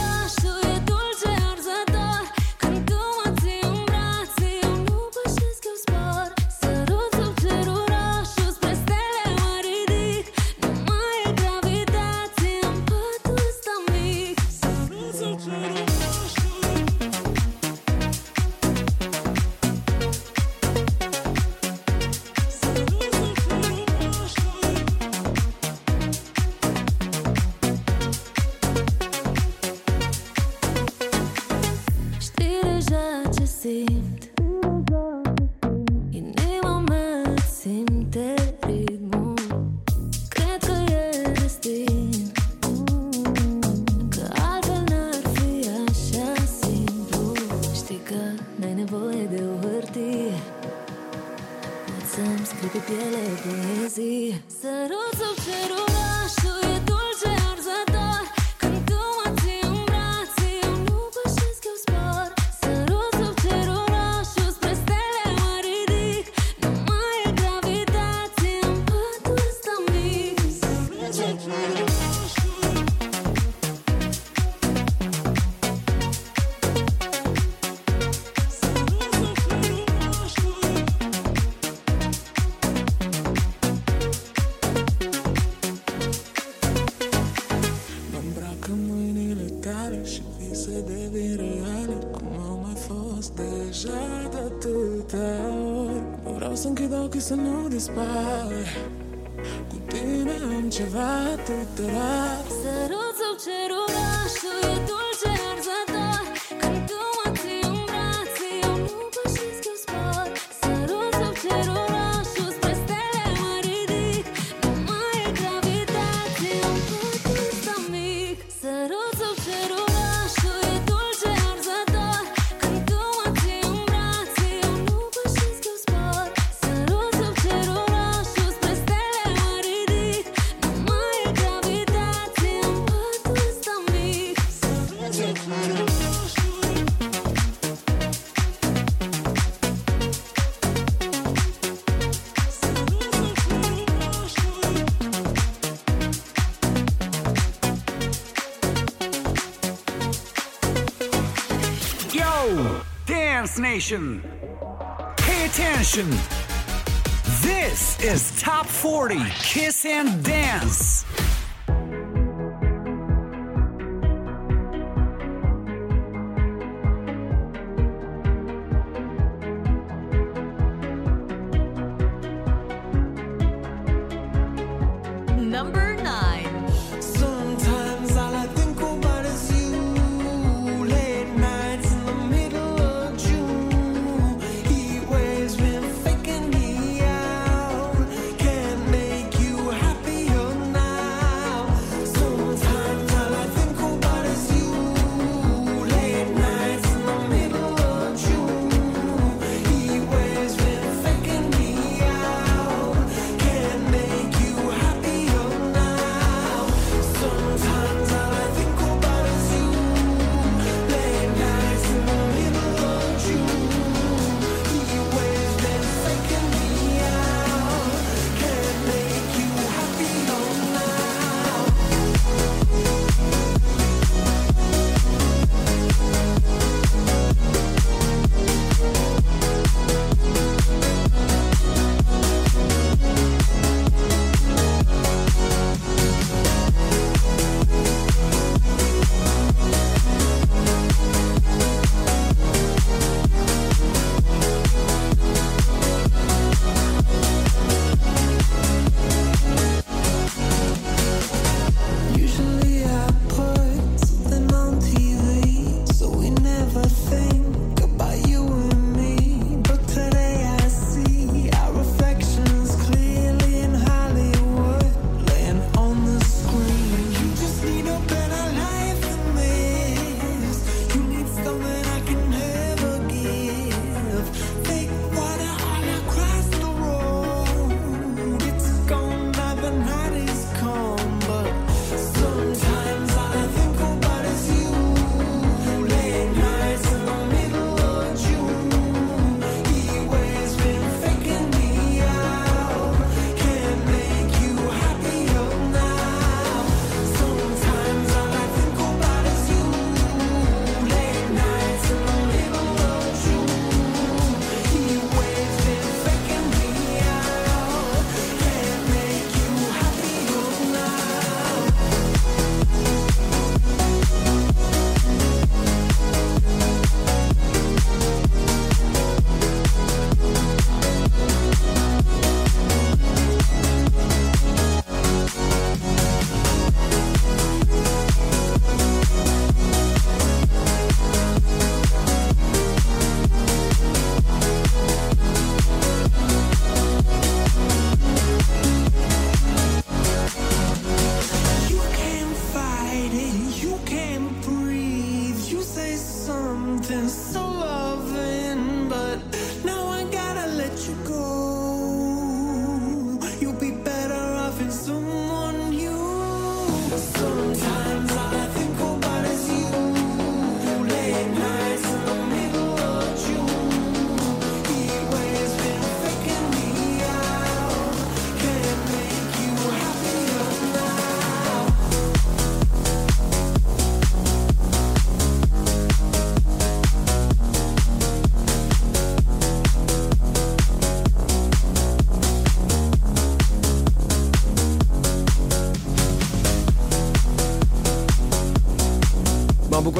K: that I Pay attention. This is Top 40 Kiss and Dance.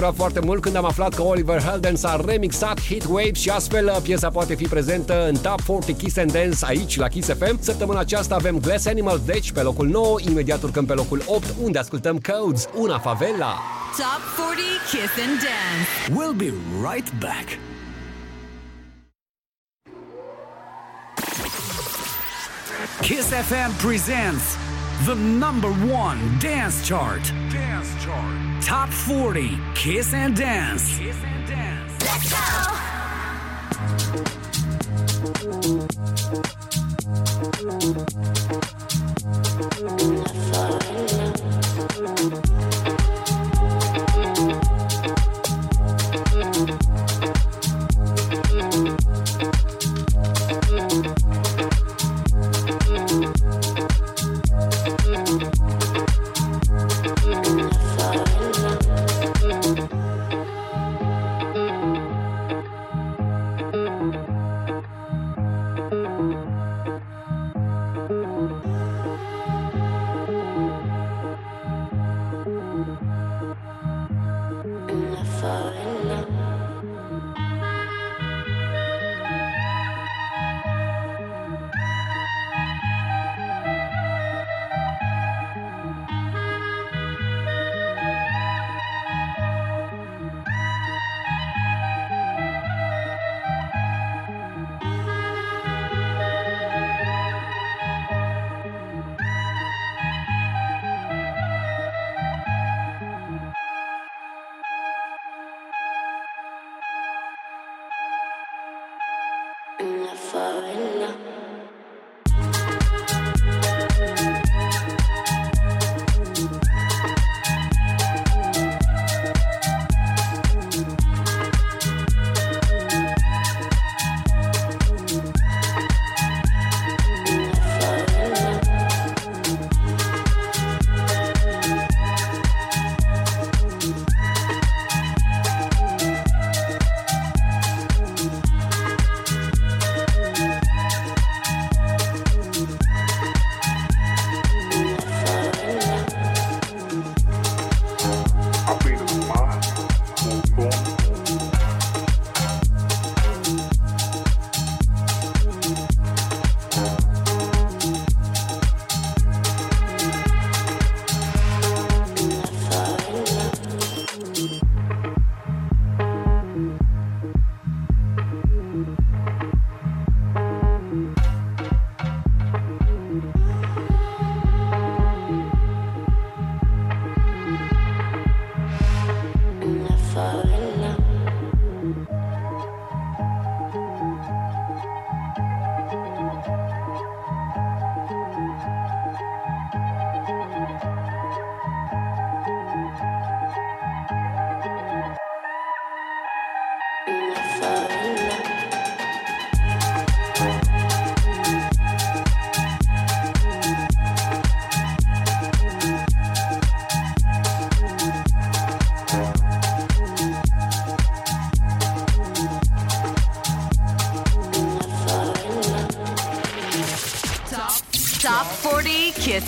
B: Bucurat foarte mult când am aflat că Oliver Heldens a remixat Hit Wave și astfel uh, piesa poate fi prezentă în Top 40 Kiss and Dance aici la Kiss FM. Săptămâna aceasta avem Glass Animals, deci pe locul 9, imediat urcăm pe locul 8, unde ascultăm Codes, una favela.
S: Top 40 Kiss and Dance.
A: We'll be right back. Kiss FM presents the number one dance chart. Dance chart. Top 40 Kiss and Dance.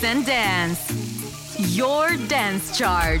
A: And Dance.
S: Your dance chart.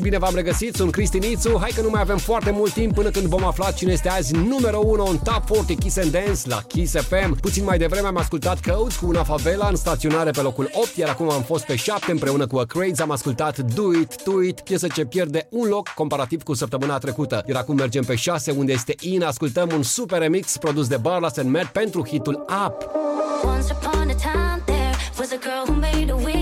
B: și bine v-am regăsit, sunt Cristi Nițu. Hai că nu mai avem foarte mult timp până când vom afla cine este azi numărul 1 în Top 40 Kiss and Dance la Kiss FM. Puțin mai devreme am ascultat Codes cu una favela în staționare pe locul 8, iar acum am fost pe 7 împreună cu A Craze. Am ascultat Do It, Do It, piesă ce pierde un loc comparativ cu săptămâna trecută. Iar acum mergem pe 6 unde este In, ascultăm un super remix produs de Barlas and Matt pentru hitul Up.
C: Once upon a time there was a girl who made a wish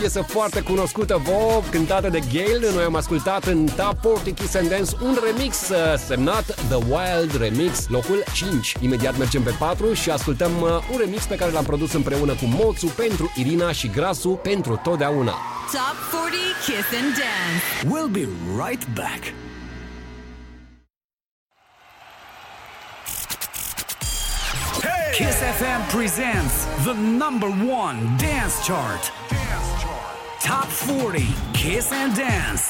B: piesă foarte cunoscută, Vogue, cântată de Gale. Noi am ascultat în Top 40 Kiss and Dance un remix uh, semnat The Wild Remix, locul 5. Imediat mergem pe 4 și ascultăm uh, un remix pe care l-am produs împreună cu Moțu pentru Irina și Grasu pentru totdeauna.
F: Top 40 Kiss and Dance.
C: We'll be right back. Kiss FM presents the number one dance chart. Top 40 Kiss and Dance.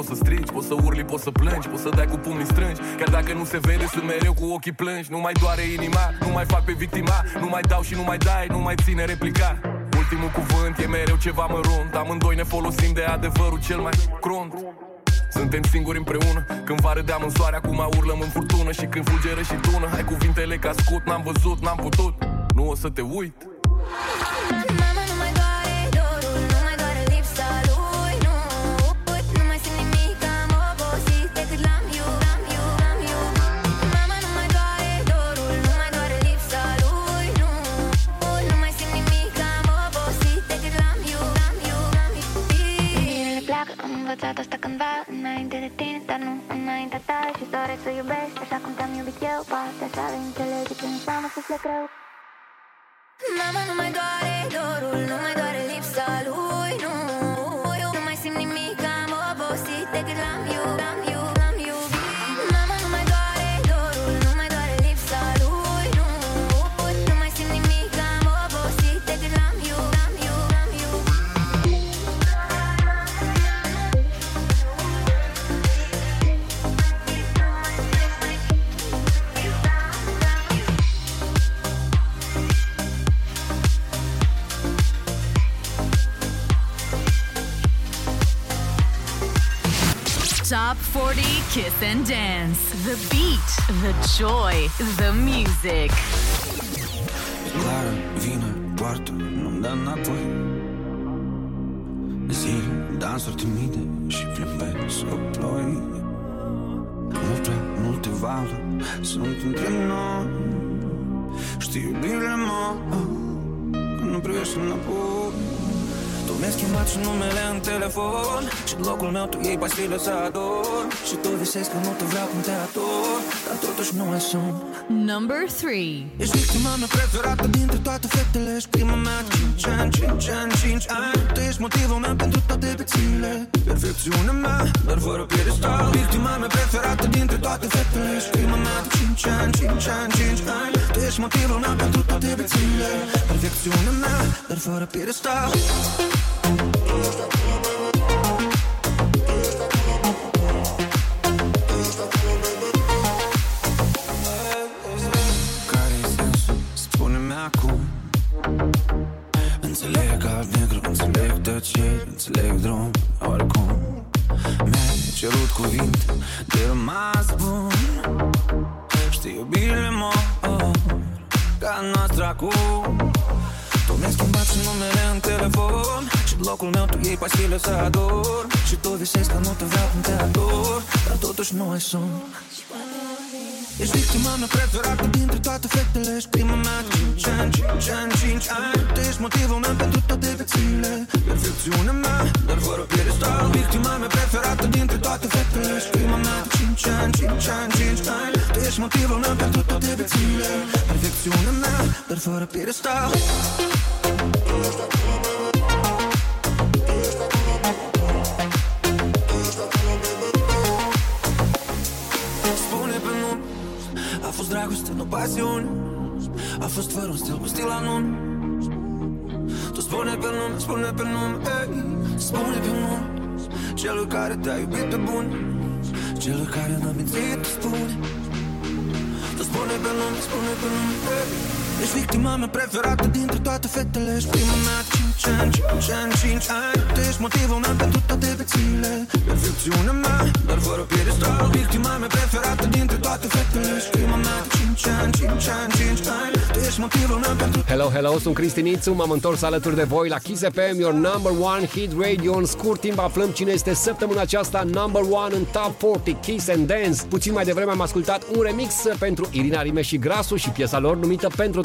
E: Poți să strigi, poți să urli, poți să plângi Poți să dai cu pumnii strângi. Chiar dacă nu se vede, sunt mereu cu ochii plângi. Nu mai doare inima, nu mai fac pe victima. Nu mai dau și nu mai dai, nu mai ține replica. Ultimul cuvânt e mereu ceva mărunt. Amândoi ne folosim de adevărul cel mai crunt. Suntem singuri împreună. Când vă râdeam în soare, acum urlăm în furtună. Și când fulgeră și tună Hai cuvintele ca scut, n-am văzut, n-am putut. Nu o să te uit
T: învățat asta cândva Înainte de tine, dar nu înaintea ta. Și-ți doresc să iubești așa cum te-am iubit eu. Poate așa vei înțelege ce înseamnă să fie greu. Mama, nu mai doare dorul, nu mai doare lipsa lui, nu Nu
F: Top 40 Kiss and Dance. The beat, the joy, the music.
H: Clară, vină, poartă, nu-mi dă înapoi Zile, dansuri timide și plimbe sub ploi Nu prea multe vale sunt între noi Știi iubirile mă, că nu privești înapoi Tu mi-ai schimbat și numele în telefon Și în locul meu tu iei pastile să ador Și tu visezi că nu te vreau cum te ador Dar totuși nu mai sunt.
F: Number 3.
H: Ești victima mea preferată dintre toate fetele Ești prima mea. De 5 ani, 5 ani, 5 ani. Tu ești motivul meu pentru toate bețile Perfecțiunea mea, dar fără piedestal. Victima mea preferată dintre toate fetele Ești prima mea. De 5 ani, 5 ani, 5 ani. Tu ești motivul meu pentru toate bețile Perfecțiunea mea, dar fără piedestal. Care-i sensul? Spune-mi acum. Înțeleg alb-negru, înțeleg tăceri Înțeleg drum, oricum. Mi-ai cerut cuvinte de rămas bun. Știi iubirile mor Ca noastră acum Tu mi-ai
R: Ne-am schimbat și numele în telefon Și blocul meu tu iei pastile să ador Și tu visezi că nu te vreau când te ador Dar totuși nu ai somn Ești victima mea preferată dintre toate fetele Ești prima mea. De 5 ani, 5 ani, 5 ani Tu ești motivul meu pentru toate viețile. Perfecțiunea mea, dar fără piedestal. Victima mea preferată dintre toate fetele Ești prima mea. De 5 ani, 5 ani, 5 ani. Tu ești motivul meu pentru toate viețile. Perfecțiunea mea, dar fără piedestal. Spune dragoste, nu pasiune A fost fără un stil cu stil anun Tu spune pe nume, spune pe nume ei. Spune pe nume Celui care te-a iubit pe bun Celui care n-a mințit, spune Tu spune pe nume, spune pe nume ei. Ești victima mea preferată dintre toate fetele. Ești prima mea 5 ani, 5 ani, 5 ani. Tu ești motivul meu pentru toate viețile. Perfecțiunea mea, dar fără piedestal. Victima mea preferată dintre toate fetele. Ești prima mea 5 ani, 5 ani, 5 ani. Tu ești motivul meu pentru
B: Hello, hello, sunt Cristi Nițu, m-am întors alături de voi la Kiss FM, your number one hit radio. În scurt timp aflăm cine este săptămâna aceasta number one în Top 40 Kiss and Dance. Puțin mai devreme am ascultat un remix pentru Irina Rime și Grasu și piesa lor numită Pentru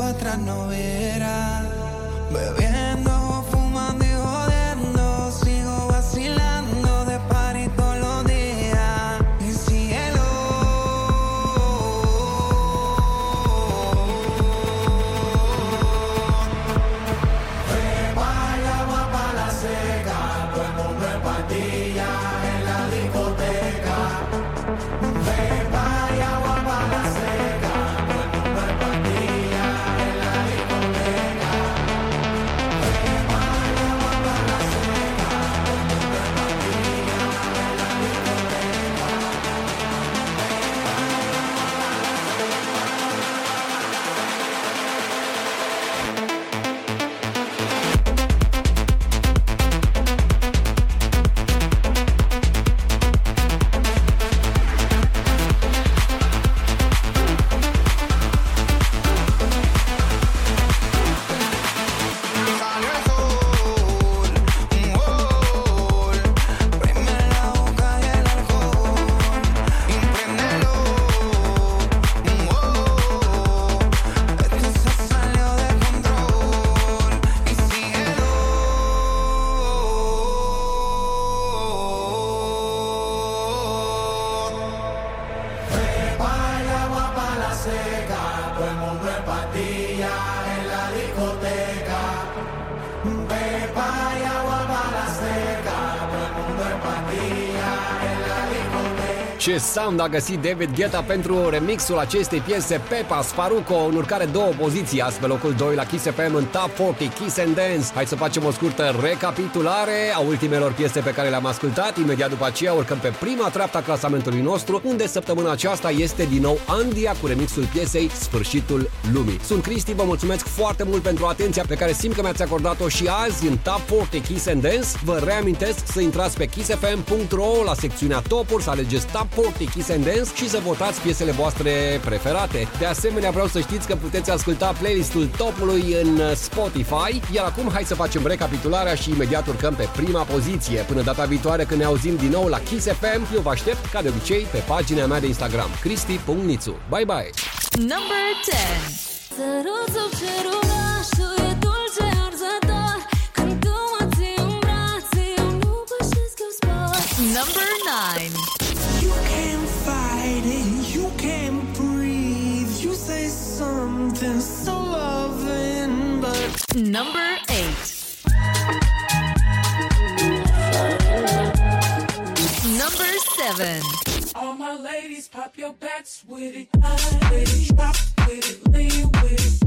H: para atrás no verás.
B: Sound a găsit David Guetta pentru remixul acestei piese Pepas Faruco în urcare două poziții, azi pe locul 2 la Kiss FM în Top 40 Kiss and Dance. Hai să facem o scurtă recapitulare a ultimelor piese pe care le-am ascultat. Imediat după aceea urcăm pe prima treaptă a clasamentului nostru, unde săptămâna aceasta este din nou Andia cu remixul piesei Sfârșitul Lumii. Sunt Cristi, vă mulțumesc foarte mult pentru atenția pe care simt că mi-ați acordat-o și azi în Top 40 Kiss and Dance. Vă reamintesc să intrați pe kissfm.ro la secțiunea topuri, să alegeți Top 40 Kiss and Dance și să votați piesele voastre preferate. De asemenea, vreau să știți că puteți asculta playlistul topului în Spotify, iar acum hai să facem recapitularea și imediat urcăm pe prima poziție. Până data viitoare când ne auzim din nou la Kiss FM, eu vă aștept ca de obicei pe pagina mea de Instagram, cristi.nițu. Bye bye!
F: Number 10.
K: Sărut sub cerul orașul e dulce arzător Când tu mă ții în brațe, eu nu pășesc, eu spor
F: Number Number eight. Number seven.
S: All my ladies, pop your backs with it. Ladies, with it, lean with it,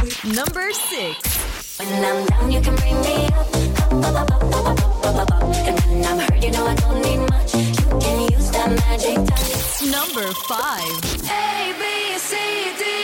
S: with it.
F: Number six.
C: When I'm down, you can bring me up and when I'm hurt, you know I don't need much. You can use that magic touch.
F: Number five.
C: A, B, C, D.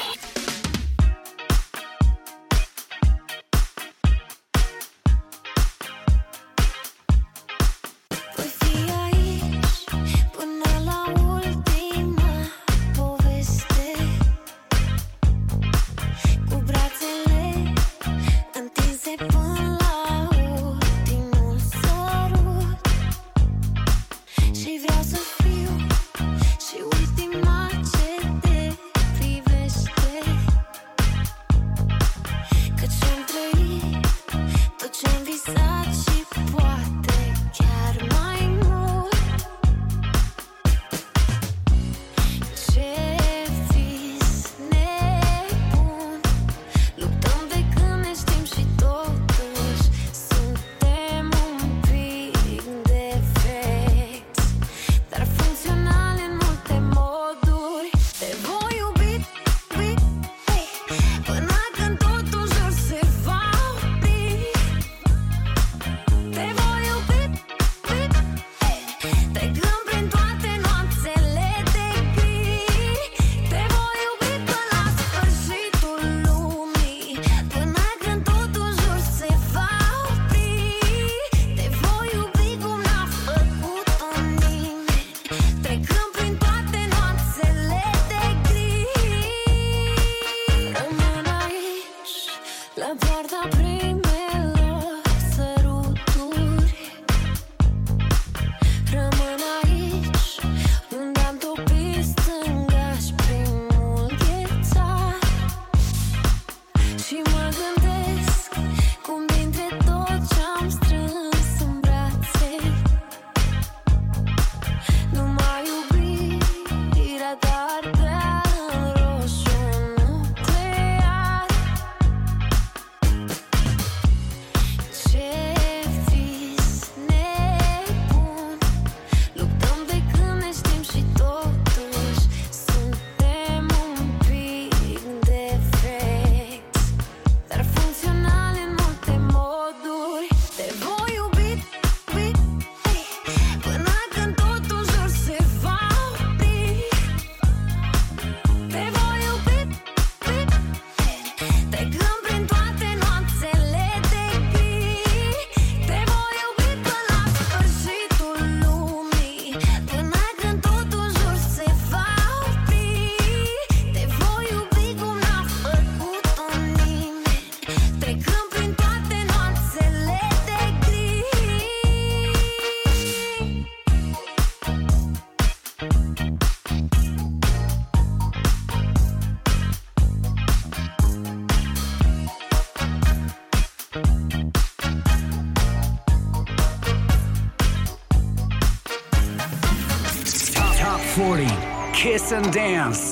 A: and dance.